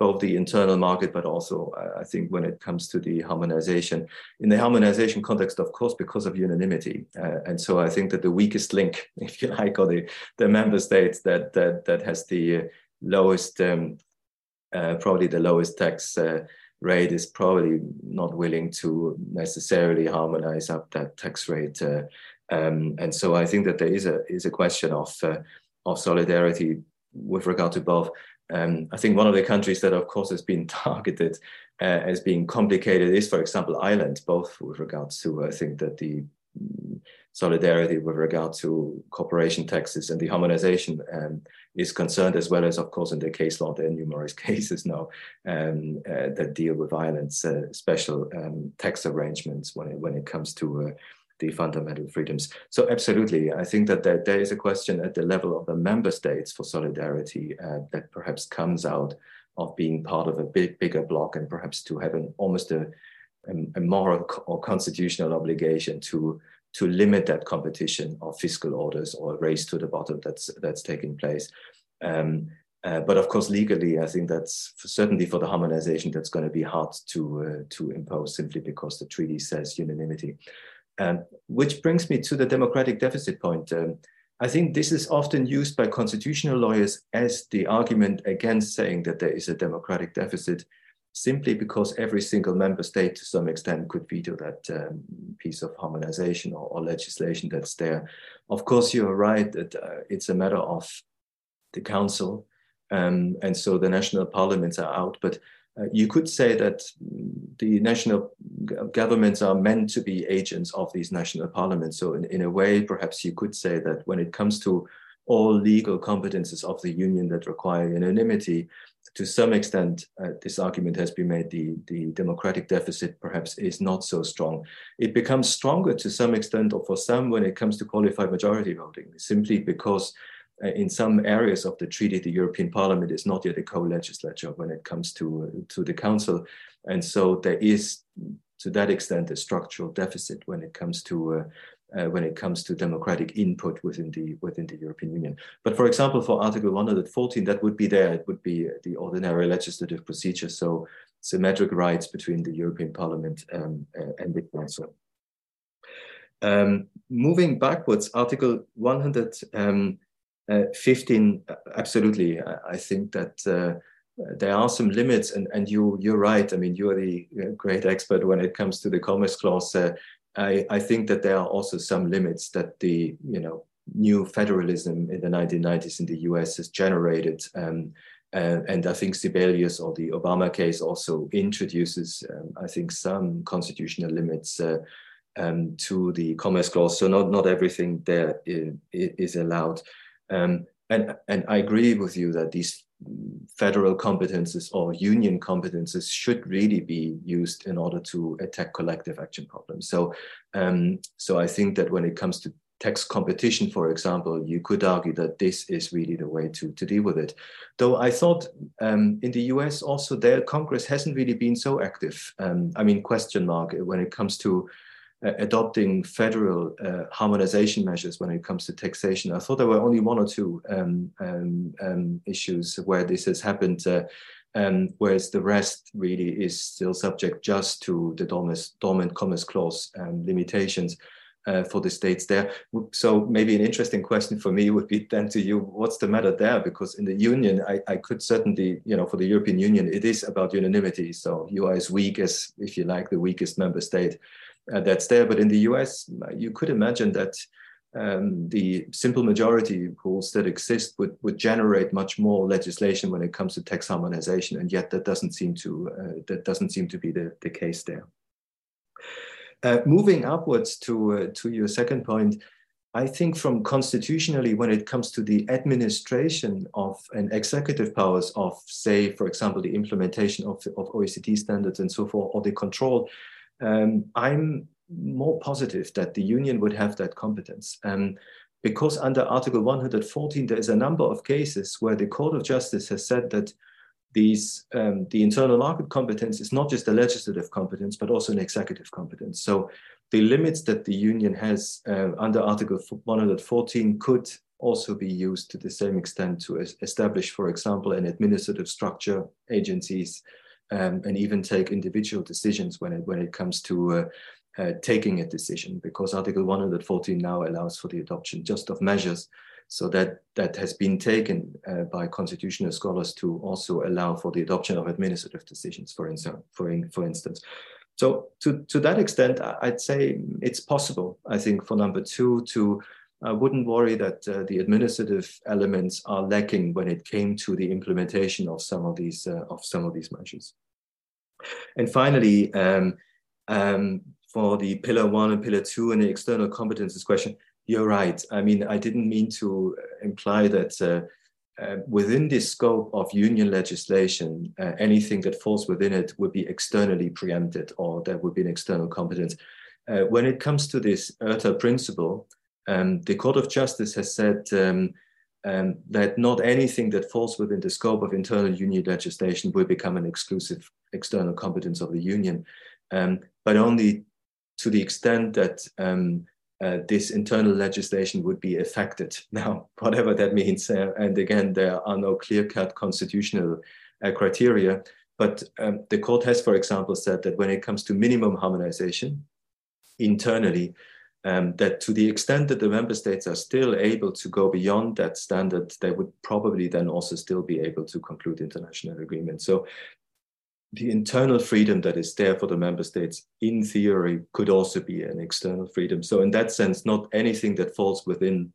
both the internal market, but also uh, I think when it comes to the harmonization. In the harmonization context, of course, because of unanimity. Uh, and so I think that the weakest link, <laughs> if you like, or the, the member states that, that, that has the lowest, um, uh, probably the lowest tax uh, rate is probably not willing to necessarily harmonize up that tax rate. Uh, um, and so I think that there is a, is a question of, uh, of solidarity with regard to both um, I think one of the countries that, of course, has been <laughs> targeted uh, as being complicated is, for example, Ireland, both with regards to, I think, that the solidarity with regard to corporation taxes and the harmonization um, is concerned, as well as, of course, in the case law, there are numerous <laughs> cases now um, uh, that deal with Ireland's uh, special um, tax arrangements when it, when it comes to uh, the fundamental freedoms. So absolutely, I think that there, there is a question at the level of the member states for solidarity uh, that perhaps comes out of being part of a big, bigger bloc and perhaps to have an almost a, a, a moral or constitutional obligation to to limit that competition of fiscal orders or race to the bottom that's that's taking place. Um, uh, but of course, legally, I think that's for, certainly for the harmonization that's going to be hard to uh, to impose simply because the treaty says unanimity. Um, which brings me to the democratic deficit point. Um, I think this is often used by constitutional lawyers as the argument against saying that there is a democratic deficit, simply because every single member state to some extent could veto that um, piece of harmonization or, or, legislation that's there. Of course, you're right that uh, it's a matter of the council, um, and so the national parliaments are out, but uh, you could say that the national governments are meant to be agents of these national parliaments. So, in, in a way, perhaps you could say that when it comes to all legal competences of the union that require unanimity, to some extent, uh, this argument has been made the, the democratic deficit perhaps is not so strong. It becomes stronger to some extent, or for some, when it comes to qualified majority voting, simply because uh, in some areas of the treaty, the European Parliament is not yet a co-legislature when it comes to, uh, to the Council. And so there is, to that extent, a structural deficit when it comes to uh, uh, when it comes to democratic input within the within the European Union. But for example, for Article 114, that would be there. It would be the ordinary legislative procedure. So symmetric rights between the European Parliament um, uh, and the Council. Um, moving backwards, Article 100. Um, uh, 15, absolutely. I, think that uh, there are some limits, and, and you you're right. I mean, you are the great expert when it comes to the Commerce Clause. Uh, I, I think that there are also some limits that the you know new federalism in the 1990s in the US has generated. Um, uh, and I think Sebelius or the Obama case also introduces, um, I think, some constitutional limits uh, um, to the Commerce Clause. So not not everything there is, is allowed. Um, and and I agree with you that these federal competences or union competences should really be used in order to attack collective action problems. So, um, so I think that when it comes to tax competition, for example, you could argue that this is really the way to, to deal with it. Though I thought um, in the US also, their Congress hasn't really been so active. Um, I mean, question mark when it comes to adopting federal uh, harmonization measures when it comes to taxation. I thought there were only one or two um, um, um, issues where this has happened, uh, um, whereas the rest really is still subject just to the dormant commerce clause um, limitations. Uh, for the states there. So maybe an interesting question for me would be then to you, what's the matter there? Because in the union, I, I could certainly, you know, for the European Union, it is about unanimity. So you are as weak as, if you like, the weakest member state uh, that's there. But in the US, you could imagine that um, the simple majority rules that exist would, would generate much more legislation when it comes to tax harmonization, and yet that doesn't seem to uh, that doesn't seem to be the, the case there. Uh, moving upwards to uh, to your second point, I think from constitutionally, when it comes to the administration of and executive powers of, say, for example, the implementation of, of OECD standards and so forth, or the control um, I'm more positive that the union would have that competence. Um, because under Article 114, there is a number of cases where the Court of Justice has said that these, um, the internal market competence is not just a legislative competence, but also an executive competence. So the limits that the union has uh, under Article 114 could also be used to the same extent to establish, for example, an administrative structure, agencies, um, and even take individual decisions when it, when it comes to uh, uh, taking a decision because Article 114 now allows for the adoption just of measures. So that, that has been taken uh, by constitutional scholars to also allow for the adoption of administrative decisions, for, instance. For, in, for instance. So to, to that extent, I'd say it's possible, I think, for number two to I wouldn't worry that uh, the administrative elements are lacking when it came to the implementation of some of these uh, of some of these measures. And finally, um, um, for the pillar one and pillar two and the external competences question, you're right. I mean, I didn't mean to imply that uh, uh, within the scope of union legislation, uh, anything that falls within it would be externally preempted or there would be an external competence. Uh, when it comes to this ERTA principle, um, the Court of Justice has said um, um, that not anything that falls within the scope of internal union legislation will become an exclusive external competence of the union, um, but only to the extent that um, uh, this internal legislation would be affected. <laughs> Now, whatever that means, uh, and again, there are no clear-cut constitutional uh, criteria, but um, the court has, for example, said that when it comes to minimum harmonization internally, um, that to the extent that the member states are still able to go beyond that standard, they would probably then also still be able to conclude international agreements. So the internal freedom that is there for the member states, in theory, could also be an external freedom. So in that sense, not anything that falls within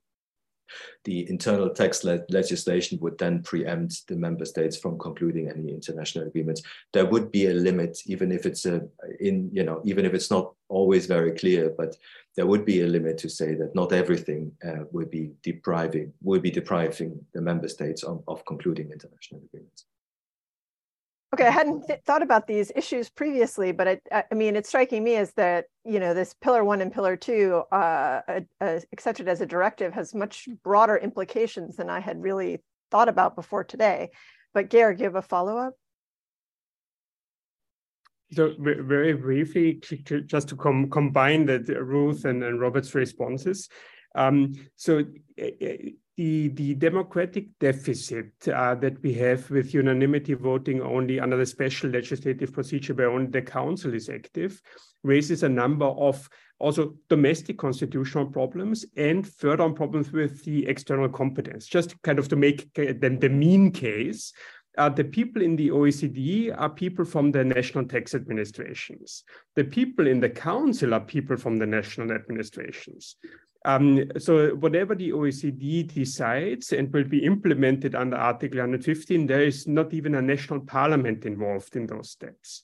the internal tax le legislation would then preempt the member states from concluding any international agreements. There would be a limit, even if it's a in you know even if it's not always very clear, but there would be a limit to say that not everything uh, will be depriving would be depriving the member states of, of concluding international agreements. Okay, I hadn't th thought about these issues previously, but I, I, mean, it's striking me as that you know this pillar one and pillar two, uh, uh, accepted as a directive, has much broader implications than I had really thought about before today. But you have a follow up? So very briefly, just to com combine the Ruth and, and Robert's responses. Um, so the, the democratic deficit uh, that we have with unanimity voting only under the special legislative procedure where only the council is active raises a number of also domestic constitutional problems and further on problems with the external competence. Just kind of to make them the mean case, uh, the people in the OECD are people from the national tax administrations. The people in the council are people from the national administrations. Um, so whatever the OECD decides and will be implemented under Article 115, there is not even a national parliament involved in those steps.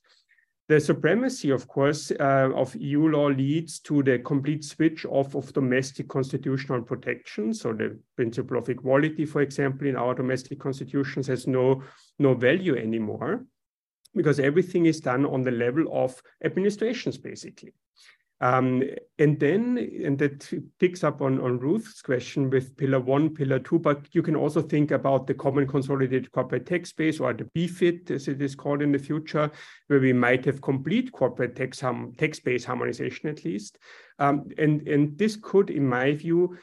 The supremacy, of course, uh, of EU law leads to the complete switch off of domestic constitutional protection. So the principle of equality, for example, in our domestic constitutions has no, no value anymore because everything is done on the level of administrations, basically. Um, and then, and that picks up on, on Ruth's question with pillar one, pillar two, but you can also think about the common consolidated corporate tax base or the BEFIT, as it is called in the future, where we might have complete corporate tax, hum, tax base harmonization at least. Um, and, and this could, in my view,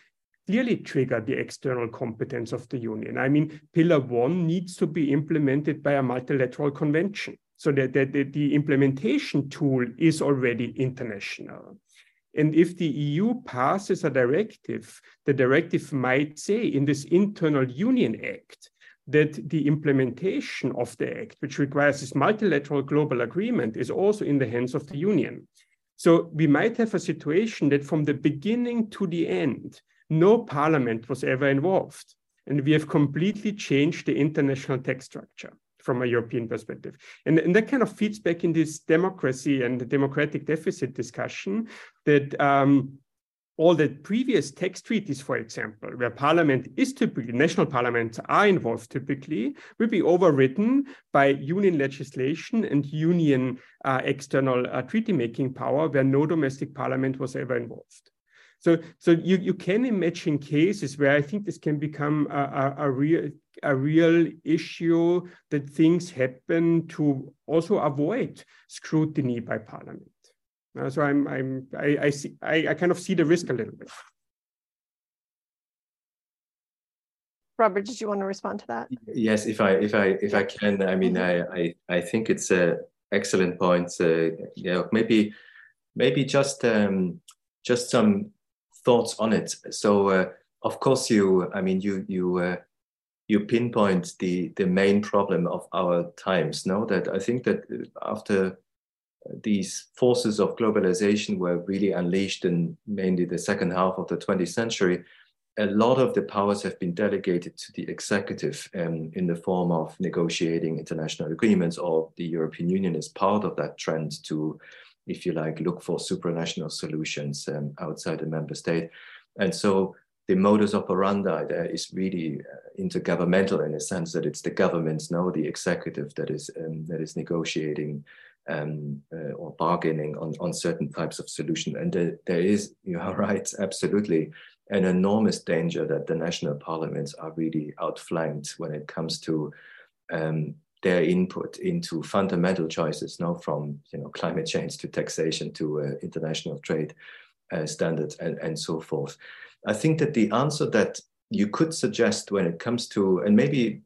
clearly trigger the external competence of the union. I mean, pillar one needs to be implemented by a multilateral convention so that, that, that the implementation tool is already international. And if the EU passes a directive, the directive might say in this Internal Union Act that the implementation of the act, which requires this multilateral global agreement, is also in the hands of the Union. So we might have a situation that from the beginning to the end, no parliament was ever involved. And we have completely changed the international tax structure from a European perspective. And, and that kind of feeds back in this democracy and the democratic deficit discussion that um, all the previous tax treaties, for example, where parliament is typically, national parliaments are involved typically, will be overwritten by union legislation and union uh, external uh, treaty making power where no domestic parliament was ever involved. So, so you, you can imagine cases where I think this can become a, a, a real a real issue that things happen to also avoid scrutiny by Parliament. Uh, so I'm I'm I, I see I, I kind of see the risk a little bit. Robert, did you want to respond to that? Yes, if I if I if I can, I mean, mm-hmm. I I, I think it's a excellent point. Uh, yeah, maybe maybe just um, just some thoughts on it. So uh, of course you, I mean, you you uh, you pinpoint the the main problem of our times. No, that I think that after these forces of globalization were really unleashed in mainly the second half of the 20th century, a lot of the powers have been delegated to the executive um, in the form of negotiating international agreements, or the European Union is part of that trend to if you like, look for supranational solutions um, outside the member state. And so the modus operandi there is really uh, intergovernmental in a sense that it's the governments now, the executive that is um, that is negotiating um, uh, or bargaining on, on certain types of solution. And the, there is, you are <laughs> right, absolutely, an enormous danger that the national parliaments are really outflanked when it comes to um, their input into fundamental choices now from you know climate change to taxation to uh, international trade uh, standards and, and so forth. I think that the answer that you could suggest when it comes to and maybe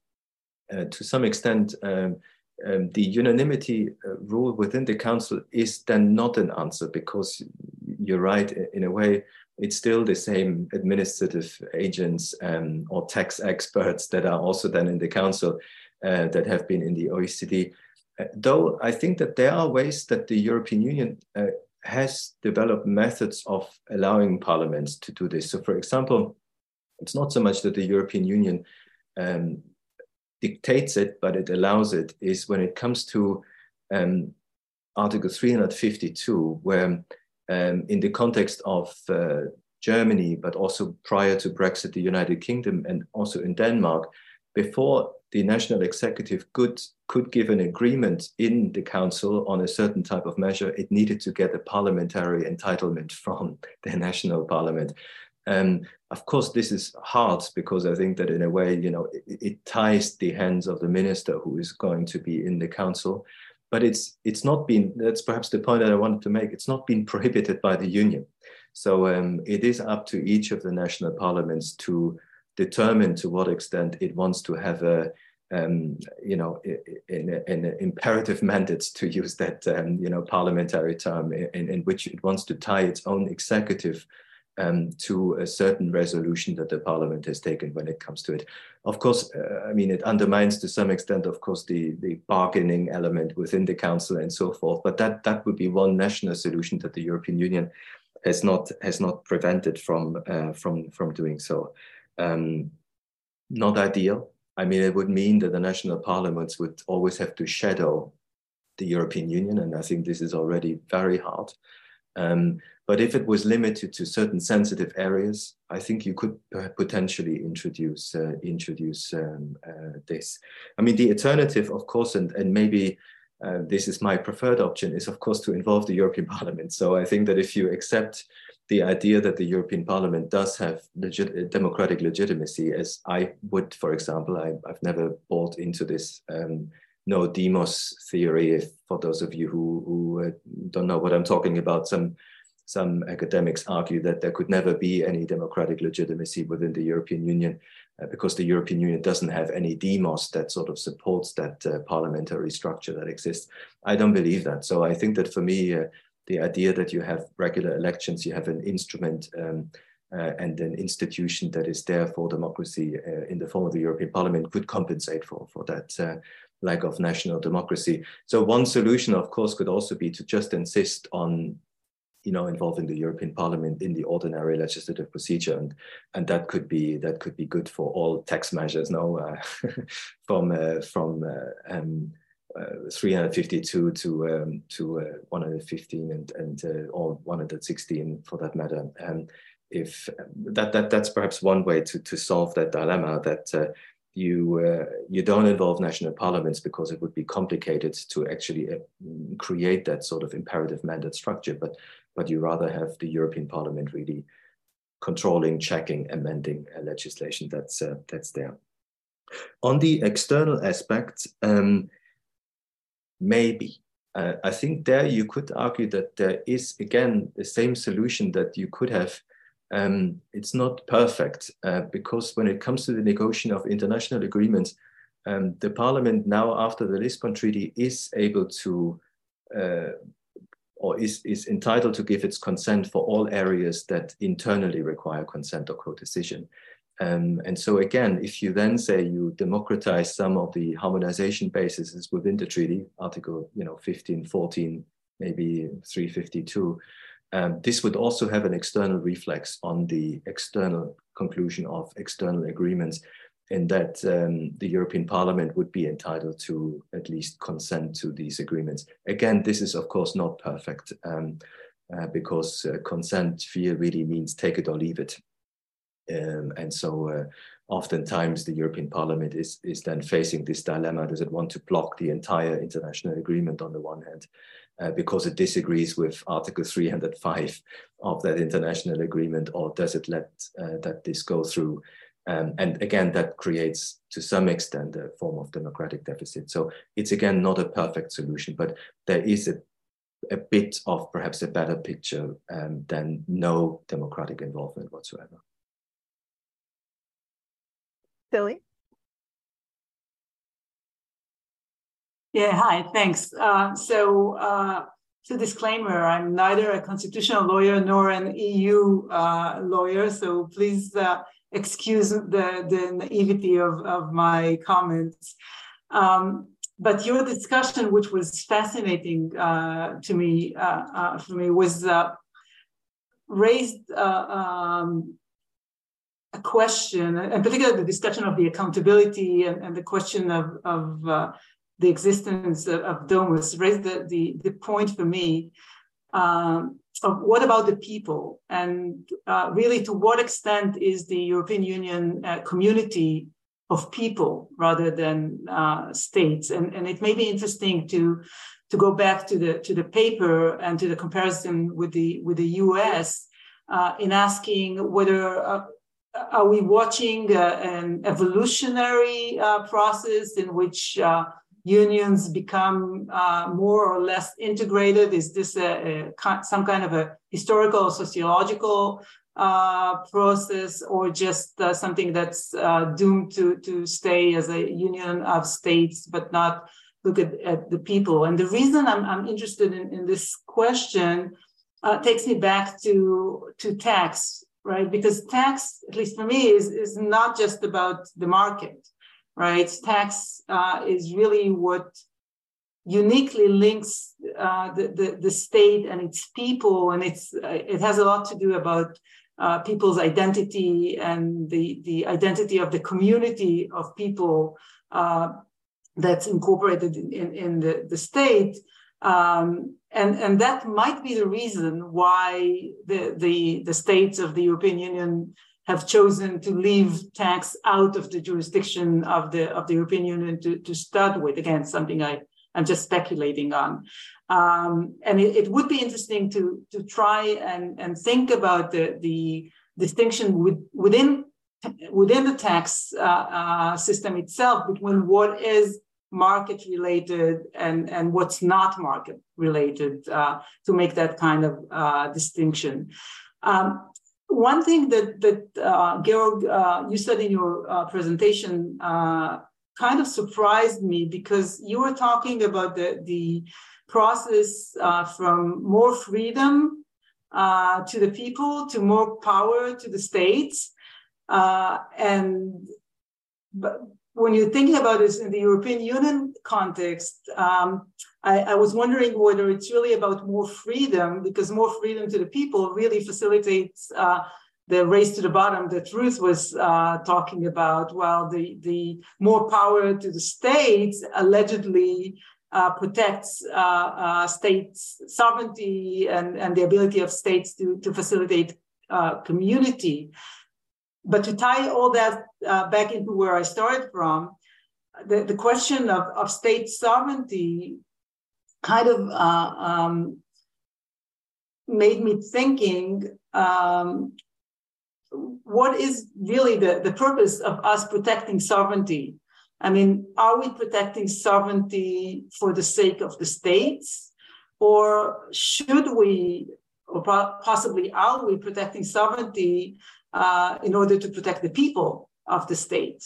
uh, to some extent um, um, the unanimity uh, rule within the council is then not an answer because you're right in a way it's still the same administrative agents um, or tax <laughs> experts that are also then in the council uh, that have been in the OECD. Uh, though I think that there are ways that the European Union uh, has developed methods of allowing parliaments to do this. So, for example, it's not so much that the European Union um, dictates it, but it allows it, is when it comes to um, Article 352, where um, in the context of uh, Germany, but also prior to Brexit, the United Kingdom, and also in Denmark, before the national executive could, could give an agreement in the council on a certain type of measure, it needed to get a parliamentary entitlement from <laughs> the national parliament. Um, of course, this is hard because I think that in a way, you know, it, it, ties the hands of the minister who is going to be in the council. But it's it's not been. That's perhaps the point that I wanted to make. It's not been <laughs> prohibited by the union. So um, it is up to each of the national parliaments to determine to what extent it wants to have a um, you know, an imperative <laughs> mandate to use that, um, you know, parliamentary term in, in, which it wants to tie its own executive um, to a certain resolution that the parliament has taken when it comes to it. Of course, uh, I mean, it undermines to some extent, of course, the, the bargaining element within the council and so forth, but that, that would be one national solution that the European Union has not, has not prevented from, uh, from, from doing so. Um, not ideal. I mean, it would mean that the national parliaments would always have to shadow the European Union, and I think this is already very hard. Um, but if it was limited to certain sensitive areas, I think you could potentially introduce uh, introduce um, uh, this. I mean, the alternative, of course, and and maybe uh, this is my preferred option, is of course to involve the European <laughs> Parliament. So I think that if you accept the idea that the European Parliament does have legit democratic legitimacy, as I would, for example, I, have never bought into this. Um, no demos theory. If for those of you who, who uh, don't know what I'm talking about, some some academics argue that there could never be any democratic legitimacy within the European Union uh, because the European Union doesn't have any demos that sort of supports that uh, parliamentary structure that exists. I don't believe that. So I think that for me, uh, the idea that you have regular elections, you have an instrument um, uh, and an institution that is there for democracy uh, in the form of the European Parliament could compensate for, for that uh, lack of national democracy. So one solution, of course, could also be to just insist on you know, involving the European Parliament in the ordinary legislative procedure, and and that could be that could be good for all tax measures. No, uh, <laughs> from uh, from uh, um, uh, 352 to um, to uh, 115 and and uh, or 116 for that matter. Um, if that that that's perhaps one way to to solve that dilemma that you uh, you don't involve national parliaments because it would be complicated to actually uh, create that sort of imperative mandate structure but but you rather have the European Parliament really controlling, checking, amending uh, legislation that's uh, that's there. On the external aspect, um, maybe uh, I think there you could argue that there is again the same solution that you could have. Um, it's not perfect uh, because when it comes to the negotiation of international agreements, um, the Parliament now after the Lisbon Treaty is able to uh, or is, is entitled to give its consent for all areas that internally require consent or co-decision. Um, and so again, if you then say you democratize some of the harmonization bases within the treaty, Article you know 15, 14, maybe 352, um, this would also have an external reflex on the external conclusion of external agreements in that um, the European Parliament would be entitled to at least consent to these agreements. Again, this is of course not perfect um, uh, because uh, consent feel really means take it or leave it. Um, and so uh, oftentimes the European Parliament is, is then facing this dilemma. Does it want to block the entire international agreement on the one hand uh, because it disagrees with Article 305 of that international agreement or does it let uh, that this go through um, and again, that creates to some extent a form of democratic deficit. So it's again not a perfect solution, but there is a, a bit of perhaps a better picture um, than no democratic involvement whatsoever. Celia. Yeah, hi, thanks. Uh, so, uh, so disclaimer, I'm neither a constitutional lawyer nor an EU uh, lawyer, so please uh, excuse the, the naivety of, of my comments. Um, but your discussion, which was fascinating uh, to me, uh, for me, was raised um, a question, and particularly the discussion of the accountability and, and the question of, of uh, the existence of, of demos raised the, the, the point for me um, of what about the people? And uh, really to what extent is the European Union a community of people rather than uh, states? And, and it may be interesting to to go back to the to the paper and to the comparison with the with the US uh, in asking whether uh, are we watching uh, an evolutionary uh, process in which unions become uh, more or less integrated? Is this a, a, some kind of a historical, sociological uh, process, or just uh, something that's uh, doomed to, to stay as a union of states, but not look at, at the people? And the reason I'm, I'm interested in, in this question uh, takes me back to to tax, right? Because tax, at least for me, is is not just about the market, right? Tax uh, is really what uniquely links uh, the, the, the state and its people, and it's it has a lot to do about uh, people's identity and the the identity of the community of people uh, that's incorporated in, in, in the, the state. Um, and, and that might be the reason why the, the, the states of the European Union have chosen to leave tax out of the jurisdiction of the, of the European Union to, to start with. Again, something I, I'm just speculating on. Um, and it, it, would be interesting to, to try and, and think about the, the distinction with, within, within the tax uh, uh, system itself between what is market related and, and what's not market related uh, to make that kind of uh, distinction. Um, one thing that, that uh, Georg, uh, you said in your uh, presentation uh, kind of surprised me because you were talking about the, the process from more freedom to the people to more power to the states. and but when you're thinking about this in the European Union context, um, I, I, was wondering whether it's really about more freedom, because more freedom to the people really facilitates uh, the race to the bottom that Ruth was uh, talking about. While the, the more power to the states allegedly uh, protects uh, uh, states' sovereignty and, and the ability of states to, to facilitate uh, community. But to tie all that uh, back into where I started from, the, the question of, of state sovereignty kind of uh, um, made me thinking um, what is really the, the purpose of us protecting sovereignty? I mean, are we protecting sovereignty for the sake of the states? Or should we, or possibly are we protecting sovereignty uh, in order to protect the people of the state.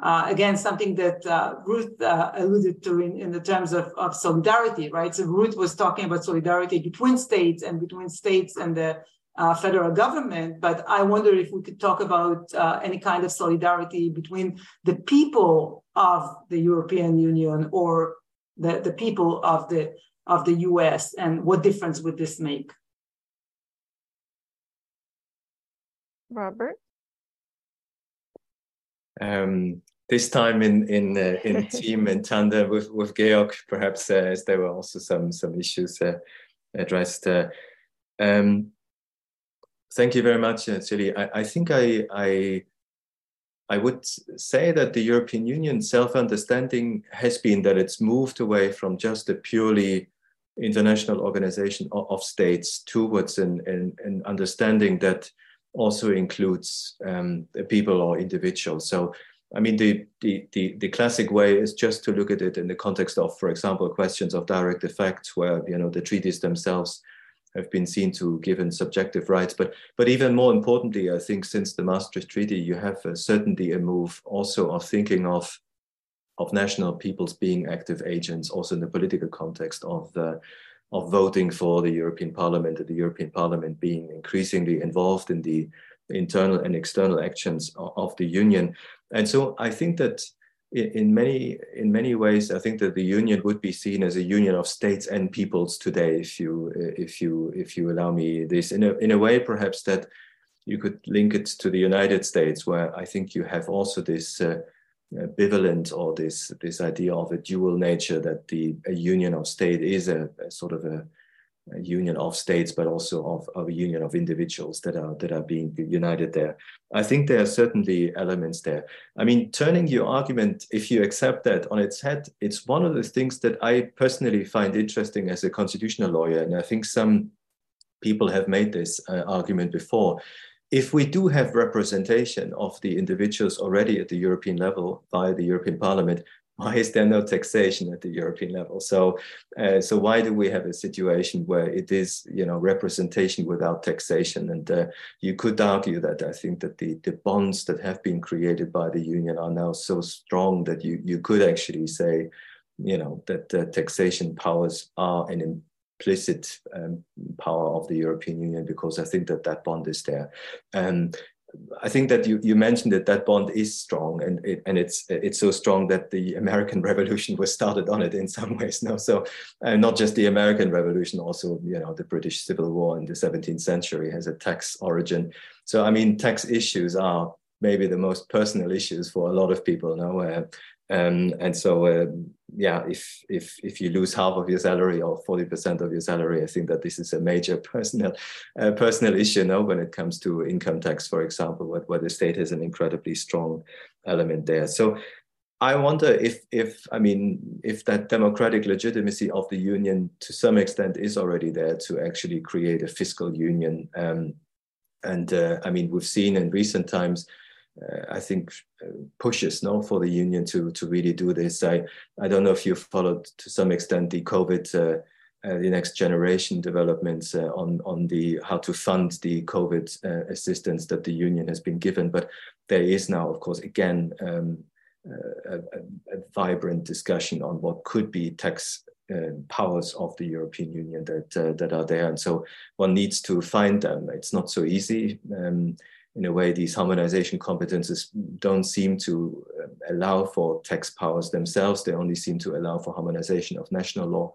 Uh, again, something that uh, Ruth uh, alluded to in, in the terms of, of solidarity, right? So Ruth was talking about solidarity between states and between states and the uh, federal government. But I wonder if we could talk about uh, any kind of solidarity between the people of the European Union or the, the people of the of the US and what difference would this make? Robert? Um, this time in in uh, in <laughs> team and tandem with with Georg, perhaps uh, as there were also some some issues uh, addressed. Uh, um, thank you very much, uh, I, I think I I I would say that the European Union self-understanding has been that it's moved away from just a purely international organization of, of states towards an, an, an understanding that also includes um, people or individuals. So, I mean, the, the, the, the, classic way is just to look at it in the context of, for example, questions of direct effect, where, you know, the treaties themselves have been seen to given subjective rights. But, but even more importantly, I think since the Maastricht Treaty, you have uh, certainly a move also of thinking of, of national peoples being active agents, also in the political context of the, of voting for the European Parliament the European Parliament being increasingly involved in the internal and external actions of the Union. And so I think that in many in many ways, I think that the union would be seen as a union of states and peoples today, if you if you if you allow me this in a in a way, perhaps that you could link it to the United States, where I think you have also this uh, ambivalent or this this idea of a dual nature that the union of state is a, a sort of a, a, union of states but also of, of a union of individuals that are that are being united there. I think there are certainly elements there. I mean turning your argument if you accept that on its head it's one of the things that i personally find interesting as a constitutional lawyer and i think some people have made this uh, argument before if we do have representation of the individuals already at the European level by the European Parliament, <laughs> why is there no taxation at the European level? So, uh, so why do we have a situation where it is, you know, representation without taxation? And uh, you could argue that I think that the, the bonds that have been created by the union are now so strong that you you could actually say, you know, that uh, taxation powers are an implicit um, power of the European Union because I think that that bond is there. And I think that you, you mentioned that that bond is strong and it, and it's it's so strong that the American <laughs> Revolution was started on it in some ways. No, so uh, not just the American Revolution, also you know the British Civil War in the 17th century has a tax origin. So I mean, tax issues are maybe the most personal issues for a lot of people. No, uh, um, and so, uh, yeah, if if if you lose half of your salary or forty percent of your salary, I think that this is a major <laughs> personal uh, personal issue. No, when it comes to income tax, for example, where, where the state has an incredibly strong element there. So. I wonder if, if I mean, if that democratic legitimacy of the union to some extent is already there to actually create a fiscal union. Um, and uh, I mean, we've seen in recent times I think uh, pushes no for the union to to really do this. I I don't know if you followed to some extent the COVID. Uh, uh, the next generation developments uh, on on the how to fund the COVID uh, assistance that the union has been given, but there is now, of course, again um, a, a, a, vibrant discussion on what could be tax powers of the European Union that that are there, and so one needs to find them. It's not so easy. Um, in a way, these harmonization competences don't seem to uh, allow for tax powers themselves. They only seem to allow for harmonization of national law.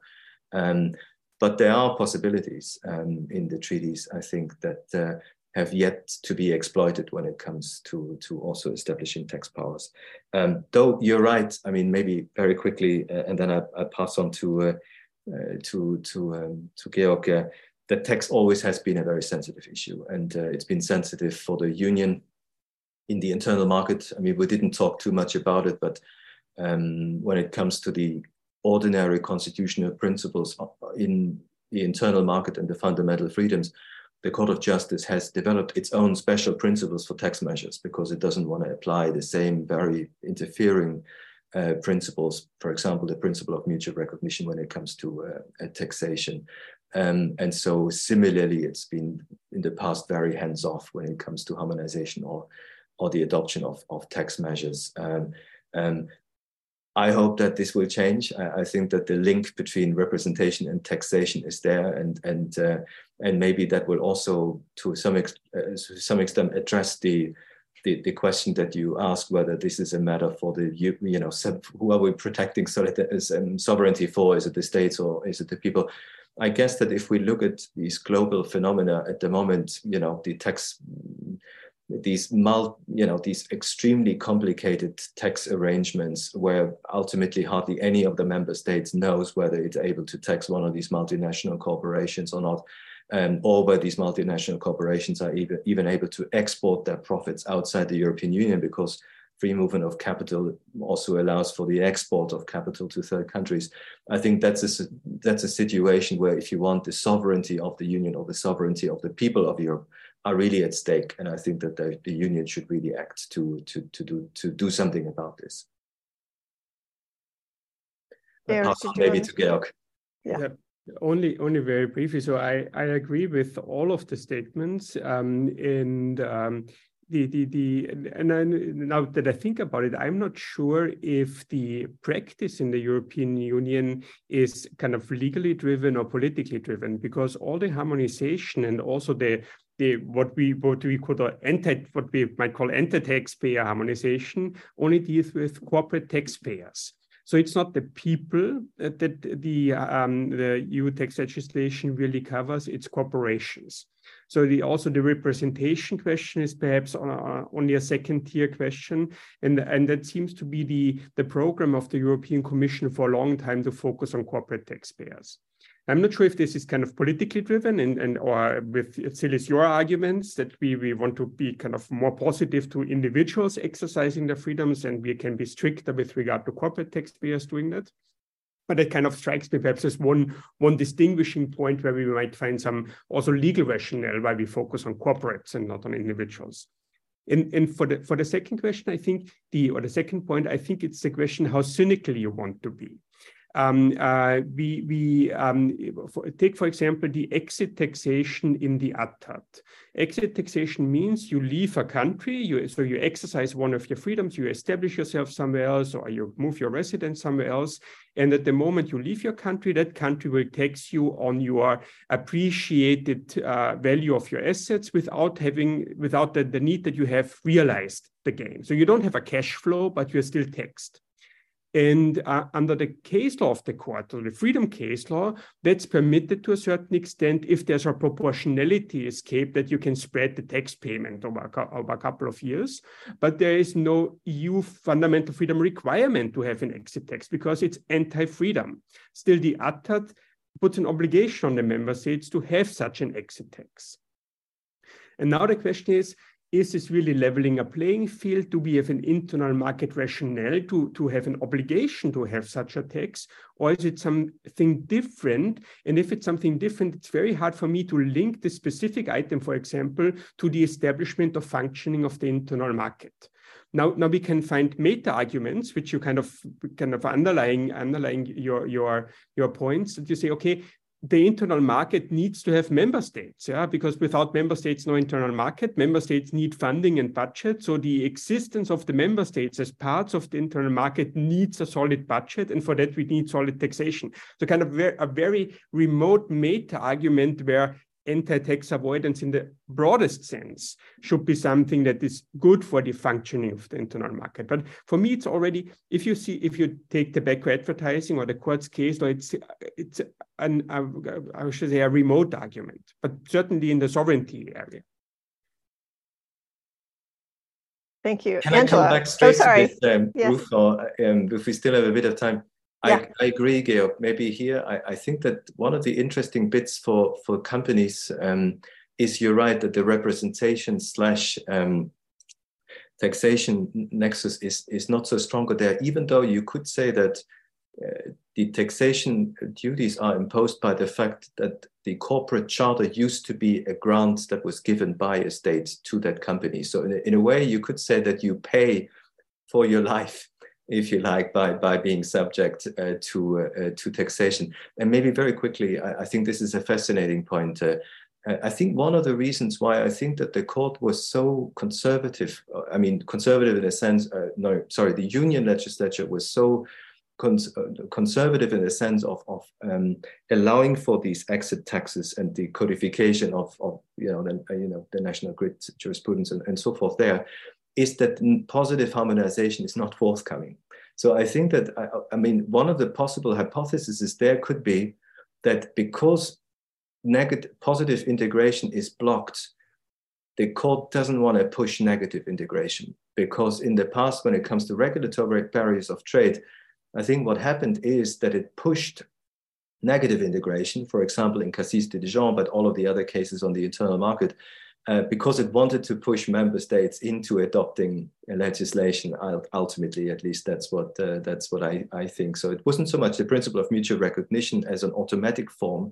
Um, but there are possibilities um, in the treaties, I think, that uh, have yet to be exploited when it comes to, to also establishing tax powers. Um, though you're right, I mean, maybe very quickly, uh, and then I, I pass on to, uh, uh to, to, um, to Georg uh, that tax always has been a very sensitive issue, and uh, it's been sensitive for the union in the internal market. I mean, we didn't talk too much about it, but um, when it comes to the ordinary constitutional principles in the internal market and the fundamental freedoms, the Court of Justice has developed its own special principles for tax measures because it doesn't want to apply the same very interfering uh, principles, for example, the principle of mutual recognition when it comes to uh, taxation. Um, and so similarly, it's been in the past very hands-off when it comes to harmonization or, or the adoption of, of tax measures. Um, um, I hope that this will change. I, I, think that the link between representation and taxation is there, and and uh, and maybe that will also, to some ex- uh, to some extent, address the, the the question that you asked whether this is a matter for the you, you know who are we protecting um, sovereignty for? Is it the states or is it the people? I guess that if we look at these global phenomena at the moment, you know, the tax, these mul, you know, these extremely complicated tax arrangements where ultimately hardly any of the member states knows whether it's able to tax one of these multinational corporations or not. Um, or where these multinational corporations are even, even able to export their profits outside the European Union because free movement of capital also allows for the export of capital to third countries. I think that's a, that's a situation where if you want the sovereignty of the union or the sovereignty of the people of Europe are really at stake. And I think that the, the union should really act to, to, to, do, to do something about this. Georg, maybe to Georg. Yeah. yeah. Only, only very briefly. So I, I agree with all of the statements, um, and um, the the the and now that I think about it, I'm not sure if the practice in the European Union is kind of legally driven or politically driven, because all the harmonization and also the the what we what we could enter what we might call anti-taxpayer harmonization only deals with corporate taxpayers. So it's not the people that the um, the EU tax legislation really covers; it's corporations. So the, also the representation question is perhaps on, uh, only a second tier question. And, and that seems to be the, the program of the European Commission for a long time to focus on corporate taxpayers. I'm not sure if this is kind of politically driven and, and or with Celia's, your arguments that we, we want to be kind of more positive to individuals exercising their freedoms and we can be stricter with regard to corporate taxpayers doing that but it kind of strikes me perhaps as one one distinguishing point where we might find some also legal rationale why we focus on corporates and not on individuals. And, and for the for the second question, I think the or the second point, I think it's the question how cynical you want to be. Um, uh, we we um, for, take, for example, the exit taxation in the ATAD. Exit taxation means you leave a country, you, so you exercise one of your freedoms, you establish yourself somewhere else, or you move your residence somewhere else. And at the moment you leave your country, that country will tax you on your appreciated uh, value of your assets without having, without the, the need that you have realized the gain. So you don't have a cash flow, but you're still taxed. And uh, under the case law of the court, or the freedom case law, that's permitted to a certain extent if there's a proportionality escape that you can spread the tax payment over a, over a couple of years. But there is no EU fundamental freedom requirement to have an exit tax because it's anti-freedom. Still, the ATAD puts an obligation on the member states to have such an exit tax. And now the question is, is this really leveling a playing field? Do we have an internal market rationale to, to have an obligation to have such a tax? Or is it something different? And if it's something different, it's very hard for me to link the specific item, for example, to the establishment of functioning of the internal market. Now, now we can find meta arguments, which you kind of kind of underlying underlying your your your points that you say, okay, the internal market needs to have member states, yeah, because without member states, no internal market. Member states need funding and budget. So the existence of the member states as parts of the internal market needs a solid budget, and for that we need solid taxation. So kind of a very remote meta argument where anti-tax avoidance in the broadest sense should be something that is good for the functioning of the internal market. But for me, it's already, if you see, if you take tobacco advertising or the court's case, law, it's, it's an, uh, I should say a remote argument, but certainly in the sovereignty area. Thank you. Can Angela. I come back straight oh, sorry. to this, um, yes. Ruth, or, um, if we still have a bit of time? Yeah. I, I, agree, Georg. Maybe here, I, I, think that one of the interesting bits for for companies um, is you're right that the representation slash um, taxation nexus is is not so stronger there. Even though you could say that uh, the taxation duties are imposed by the fact that the corporate charter used to be a grant that was given by a state to that company. So in a, in a way, you could say that you pay for your life if you like, by, by being subject uh, to, uh, to taxation. And maybe very quickly, I, I, think this is a fascinating point. Uh, I think one of the reasons why I think that the court was so conservative, uh, I mean, conservative in a sense, uh, no, sorry, the union legislature was so cons uh, conservative in the sense of, of um, allowing for these exit taxes and the codification of, of you know, the, you know, the national grid jurisprudence and, and so forth there, is that positive harmonization is not forthcoming. So I think that, I, I mean, one of the possible hypotheses is there could be that because negative positive integration is blocked, the court doesn't want to push negative integration because in the past, when it comes to regulatory barriers of trade, I think what happened is that it pushed negative integration, for example, in Cassis de Dijon, but all of the other cases on the internal market, uh, because it wanted to push member states into adopting legislation. Ultimately, at least that's what uh, that's what I, I think. So it wasn't so much the principle of mutual recognition as an automatic form,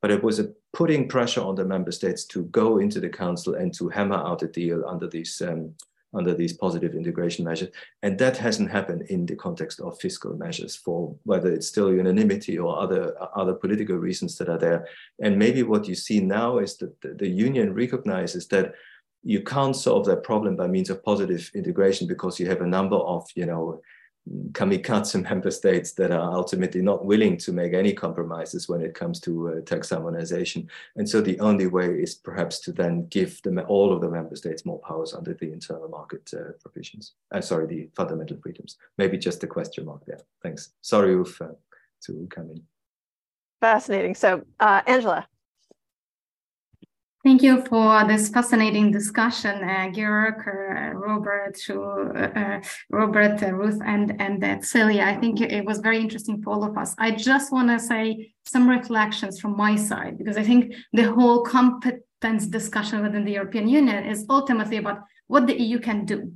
but it was putting pressure on the member states to go into the council and to hammer out a deal under these um, under these positive integration measures. And that hasn't happened in the context of fiscal measures for whether it's still unanimity or other, other political reasons that are there. And maybe what you see now is that the, the union recognizes that you can't solve that problem by means of positive integration because you have a number of, you know, kamikaze member states that are ultimately not willing to make any compromises when it comes to uh, tax harmonization. And so the only way is perhaps to then give them all of the member states more powers under the internal market uh, provisions. Uh, sorry, the fundamental freedoms. Maybe just a question mark there. Thanks. Sorry, Uf, uh, to come in. Fascinating. So, uh, Angela. Thank you for this fascinating discussion, uh, Georg, uh, Robert, uh, Robert, uh, Ruth, and and uh, Celia. I think it was very interesting for all of us. I just want to say some reflections from my side because I think the whole competence discussion within the European Union is ultimately about what the EU can do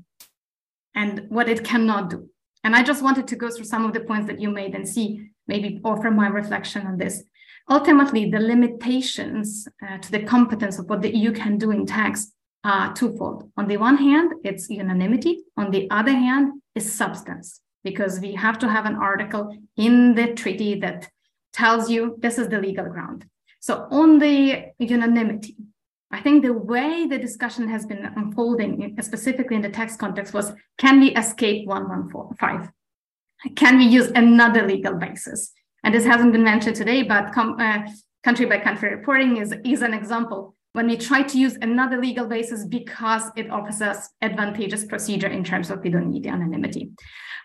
and what it cannot do. And I just wanted to go through some of the points that you made and see maybe offer my reflection on this. Ultimately, the limitations uh, to the competence of what the EU can do in tax are twofold. On the one hand, it's unanimity. On the other hand, is substance. because we have to have an article in the treaty that tells you this is the legal ground. So on the unanimity, I think the way the discussion has been unfolding, specifically in the tax context, was can we escape 115? Can we use another legal basis? And this hasn't been mentioned today, but uh, country by country reporting is, is an example when we try to use another legal basis because it offers us advantageous procedure in terms of we don't need unanimity.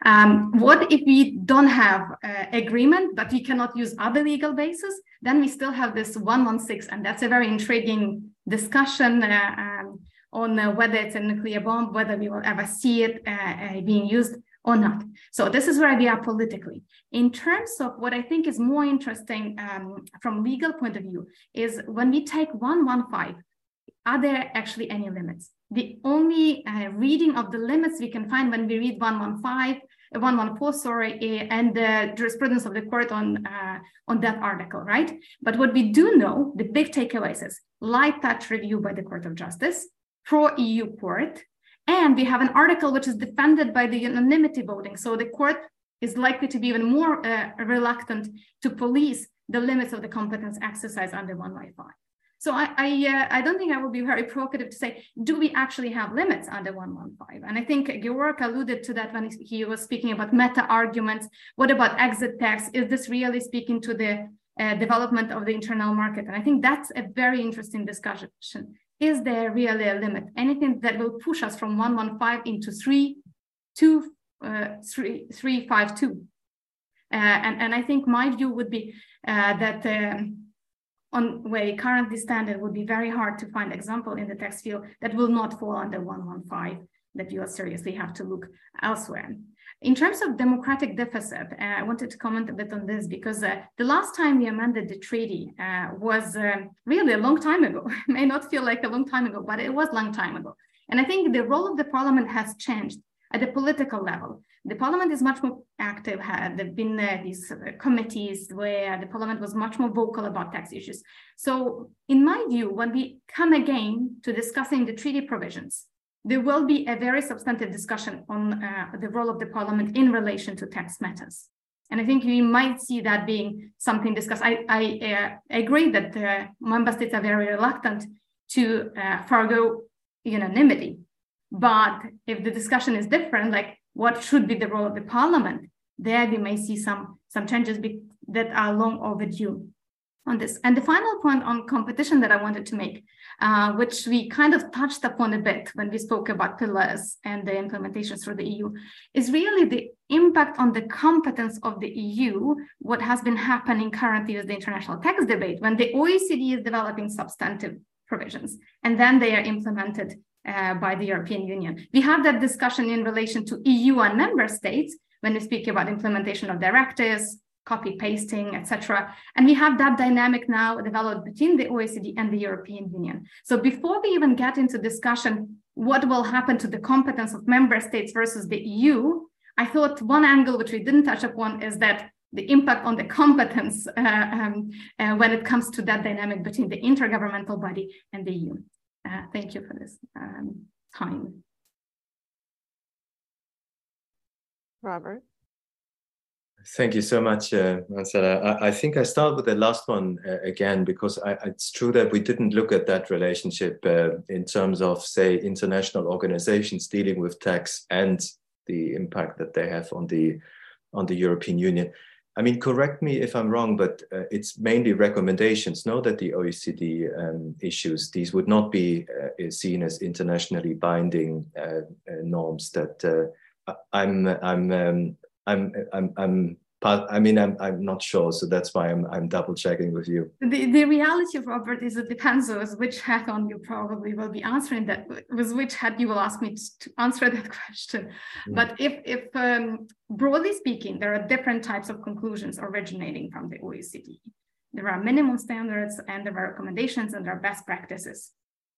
Um, what if we don't have uh, agreement, but we cannot use other legal basis? Then we still have this 116, and that's a very intriguing discussion uh, um, on uh, whether it's a nuclear bomb, whether we will ever see it uh, uh, being used or not. So this is where we are politically. In terms of what I think is more interesting um, from legal point of view is when we take 115, are there actually any limits? The only uh, reading of the limits we can find when we read 115 114, sorry, and the jurisprudence of the court on, uh, on that article, right? But what we do know, the big takeaways is light touch review by the Court of Justice, pro EU court, and we have an article which is defended by the unanimity voting. So the court is likely to be even more uh, reluctant to police the limits of the competence exercise under 115. So I I, uh, I don't think I will be very provocative to say, do we actually have limits under 115? And I think Georg alluded to that when he was speaking about meta arguments. What about exit tax? Is this really speaking to the uh, development of the internal market? And I think that's a very interesting discussion. Is there really a limit? Anything that will push us from 115 into 3, 2, uh, 3, 3, 5, 2? Uh, and, and I think my view would be uh, that um, on where currently standard would be very hard to find example in the text field that will not fall under 115 that you seriously have to look elsewhere. In terms of democratic deficit, uh, I wanted to comment a bit on this because uh, the last time we amended the treaty uh, was really a long time ago. <laughs> it may not feel like a long time ago, but it was a long time ago. And I think the role of the parliament has changed at the political level. The parliament is much more active. There have been uh, these uh, committees where the parliament was much more vocal about tax issues. So in my view, when we come again to discussing the treaty provisions, there will be a very substantive discussion on uh, the role of the parliament in relation to tax matters. And I think we might see that being something discussed. I, I uh, agree that member states are very reluctant to uh, forego unanimity. But if the discussion is different, like what should be the role of the parliament, there we may see some, some changes that are long overdue on this. And the final point on competition that I wanted to make, uh, which we kind of touched upon a bit when we spoke about pillars and the implementations through the EU, is really the impact on the competence of the EU, what has been happening currently with the international tax debate, when the OECD is developing substantive provisions and then they are implemented uh, by the European Union. We have that discussion in relation to EU and member states when we speak about implementation of directives, copy pasting, etc. And we have that dynamic now developed between the OECD and the European Union. So before we even get into discussion, what will happen to the competence of member states versus the EU, I thought one angle which we didn't touch upon is that the impact on the competence uh, um, uh, when it comes to that dynamic between the intergovernmental body and the EU. Uh, thank you for this um, time. Robert. Thank you so much, uh. I, I, think I start with the last one uh, again because I, it's true that we didn't look at that relationship uh, in terms of, say, international organizations dealing with tax and the impact that they have on the on the European Union. I mean, correct me if I'm wrong, but uh, it's mainly recommendations. Know that the OECD um, issues these would not be uh, seen as internationally binding uh, uh norms. That uh, I'm I'm um, I'm I'm I'm I mean, I'm I'm not sure, so that's why I'm I'm double checking with you. The the reality, of Robert, is it depends on which hat on you probably will be answering that. With which hat you will ask me to, answer that <laughs> question. Mm. But if if um, broadly speaking, there are different types of conclusions originating from the OECD. There are minimum standards, and there are recommendations, and there are best practices.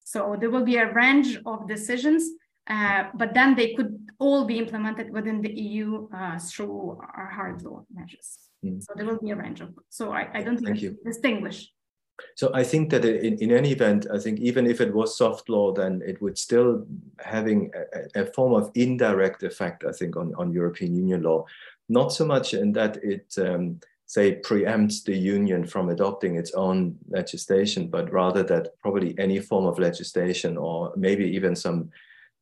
So there will be a range of decisions uh, but then they could all be implemented within the EU uh, through our hard law measures. Mm. So there will be a range of. So I, I don't think you distinguish so I think that in, in any event, I think even if it was soft law, then it would still having a, a form of indirect effect, I think, on, on European Union law. Not so much in that it, um, say, preempts the union from adopting its own legislation, but rather that probably any form of legislation or maybe even some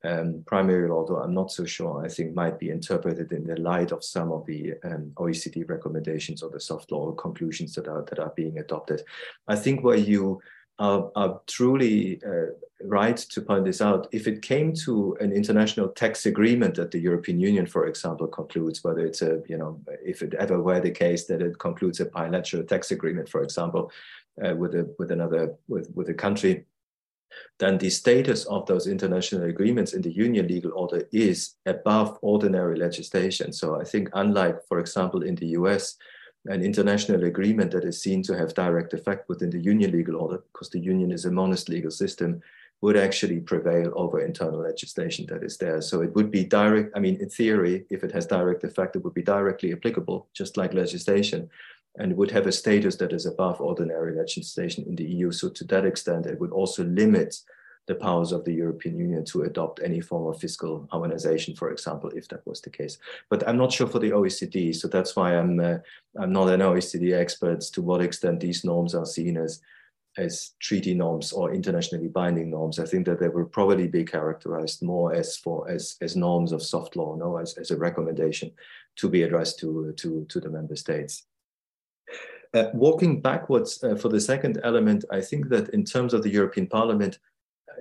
um, primary law, though I'm not so sure, I think might be interpreted in the light of some of the um, OECD recommendations or the soft law conclusions that are, that are being adopted. I think where you are, are truly uh, right to point this out, if it came to an international tax agreement that the European Union, for example, concludes, whether it's a, you know, if it ever were the case that it concludes a bilateral tax agreement, for example, uh, with a with another with with a country then the status of those international agreements in the union legal order is above ordinary legislation. So I think, unlike, for example, in the US, an international agreement that is seen to have direct effect within the union legal order, because the union is a monist legal system, would actually prevail over internal legislation that is there. So it would be direct, I mean, in theory, if it has direct effect, it would be directly applicable, just like legislation and would have a status that is above ordinary legislation in the EU. So to that extent, it would also limit the powers of the European Union to adopt any form of fiscal harmonization, for example, if that was the case. But I'm not sure for the OECD, so that's why I'm uh, I'm not an OECD expert to what extent these norms are seen as as treaty norms or internationally binding norms. I think that they will probably be characterized more as for as as norms of soft law, no, as, as a recommendation to be addressed to to to the member states. Uh, walking backwards uh, for the second element, I think that in terms of the European Parliament,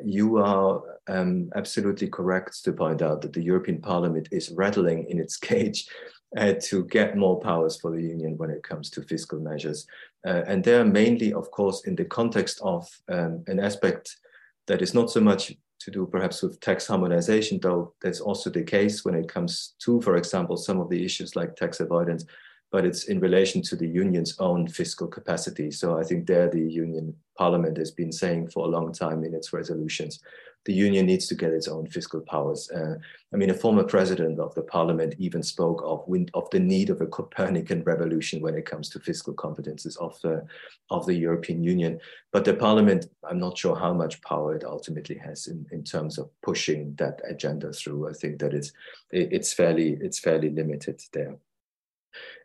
you are um, absolutely correct to point out that the European Parliament is rattling in its <laughs> cage uh, to get more powers for the Union when it comes to fiscal measures. Uh, and they are mainly, of course, in the context of um, an aspect that is not so much to do perhaps with tax harmonization, though that's also the case when it comes to, for example, some of the issues like tax avoidance but it's in relation to the union's own fiscal capacity. So I think there the union parliament has been saying for a long time in its resolutions, the union needs to get its own fiscal powers. Uh, I mean, a former president of the parliament even spoke of, of the need of a Copernican revolution when it comes to fiscal competences of the, of the European Union. But the parliament, I'm not sure how much power it ultimately has in, in terms of pushing that agenda through. I think that it's, it's, fairly, it's fairly limited there.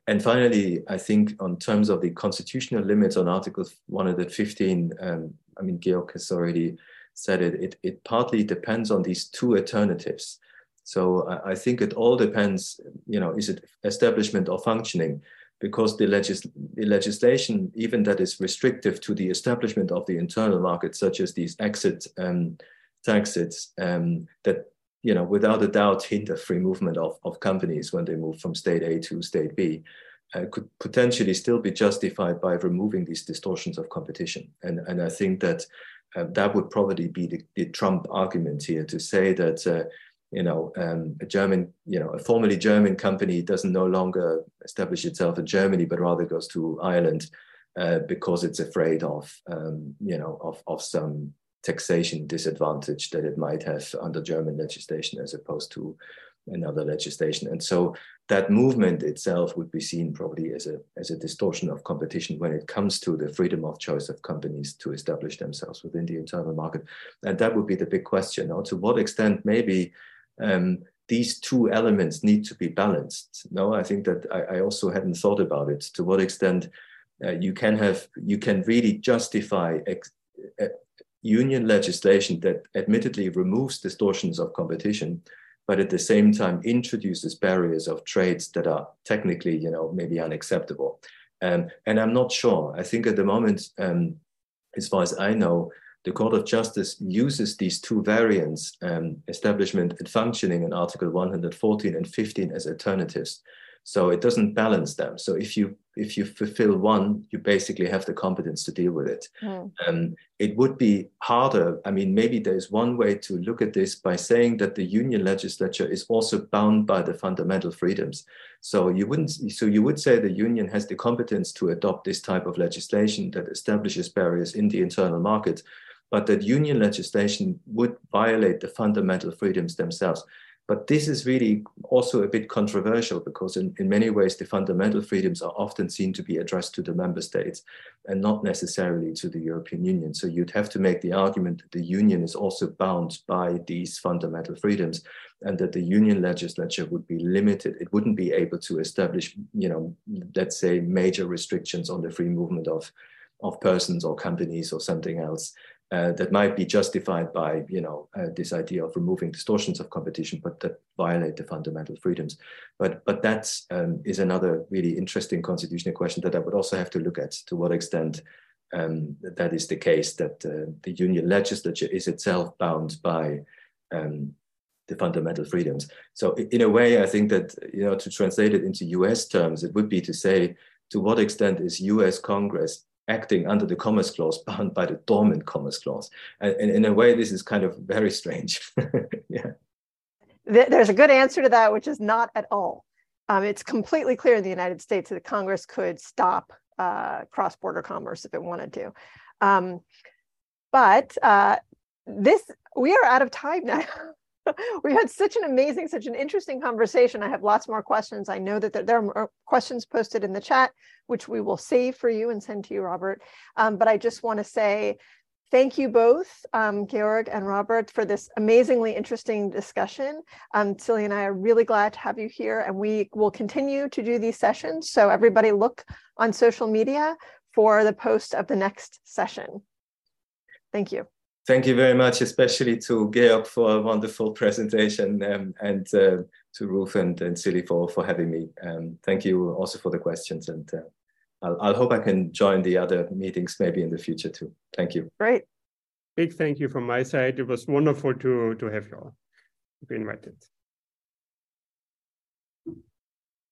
And finally, I think on terms of the constitutional limits on Article 115, um, I mean, Georg has already said it, it, it partly depends on these two alternatives. So I, I think it all depends, you know, is it establishment or functioning? Because the, legis the legislation, even that is restrictive to the establishment of the internal market, such as these exit um, taxes, um, that you know, without a doubt, hinder free movement of, of companies when they move from state A to state B, uh, could potentially still be justified by removing these distortions of competition. And, and I think that uh, that would probably be the, the, Trump argument here to say that, uh, you know, um, a German, you know, a formerly German company doesn't no longer establish itself in Germany, but rather goes to Ireland uh, because it's afraid of, um, you know, of, of some taxation disadvantage that it might have under German legislation as opposed to another legislation. And so that movement itself would be seen probably as a, as a distortion of competition when it comes to the freedom of choice of companies to establish themselves within the internal market. And that would be the big question. Or to what extent maybe um, these two elements need to be balanced? No, I think that I, I also hadn't thought about it. To what extent uh, you can have, you can really justify ex, uh, union legislation that admittedly removes distortions of competition, but at the same time introduces barriers of trades that are technically, you know, maybe unacceptable. Um, and I'm not sure. I think at the moment, um, as far as I know, the Court of Justice uses these two variants, um, establishment and functioning in Article 114 and 15 as alternatives. So it doesn't balance them. So if you if you fulfill one, you basically have the competence to deal with it. Mm. Um, it would be harder. I mean, maybe there's one way to look at this by saying that the union legislature is also bound by the fundamental freedoms. So you wouldn't. So you would say the union has the competence to adopt this type of legislation that establishes barriers in the internal market, but that union legislation would violate the fundamental freedoms themselves. But this is really also a bit controversial because in, in many ways, the fundamental freedoms are often seen to be addressed to the member states and not necessarily to the European Union. So you'd have to make the argument that the union is also bound by these fundamental freedoms and that the union legislature would be limited. It wouldn't be able to establish, you know, let's say major restrictions on the free movement of, of persons or companies or something else uh, that might be justified by you know uh, this idea of removing distortions of competition, but that violate the fundamental freedoms. But but that um, is another really interesting constitutional question that I would also have to look at to what extent um, that is the case that uh, the union legislature is itself bound by um, the fundamental freedoms. So in a way, I think that you know to translate it into U.S. terms, it would be to say to what extent is U.S. Congress acting under the Commerce Clause <laughs> bound by the dormant Commerce Clause. And, and in a way, this is kind of very strange. <laughs> yeah. There's a good answer to that, which is not at all. Um, it's completely clear in the United States that Congress could stop uh, cross-border commerce if it wanted to. Um, but uh, this, we are out of time <laughs> now. <laughs> we had such an amazing, such an interesting conversation. I have lots more questions. I know that there, are questions posted in the chat, which we will save for you and send to you, Robert. Um, but I just want to say thank you both, um, Georg and Robert, for this amazingly interesting discussion. Um, and I are really glad to have you here, and we will continue to do these sessions. So everybody look on social media for the post of the next session. Thank you. Thank you very much, especially to Georg for a wonderful <laughs> presentation um, and uh, to Ruth and, and Celia for, for having me. Um, thank you also for the questions and uh, I'll, I'll hope I can join the other meetings maybe in the future too. Thank you. Great. Big thank you from my side. It was wonderful to, to have you all be invited.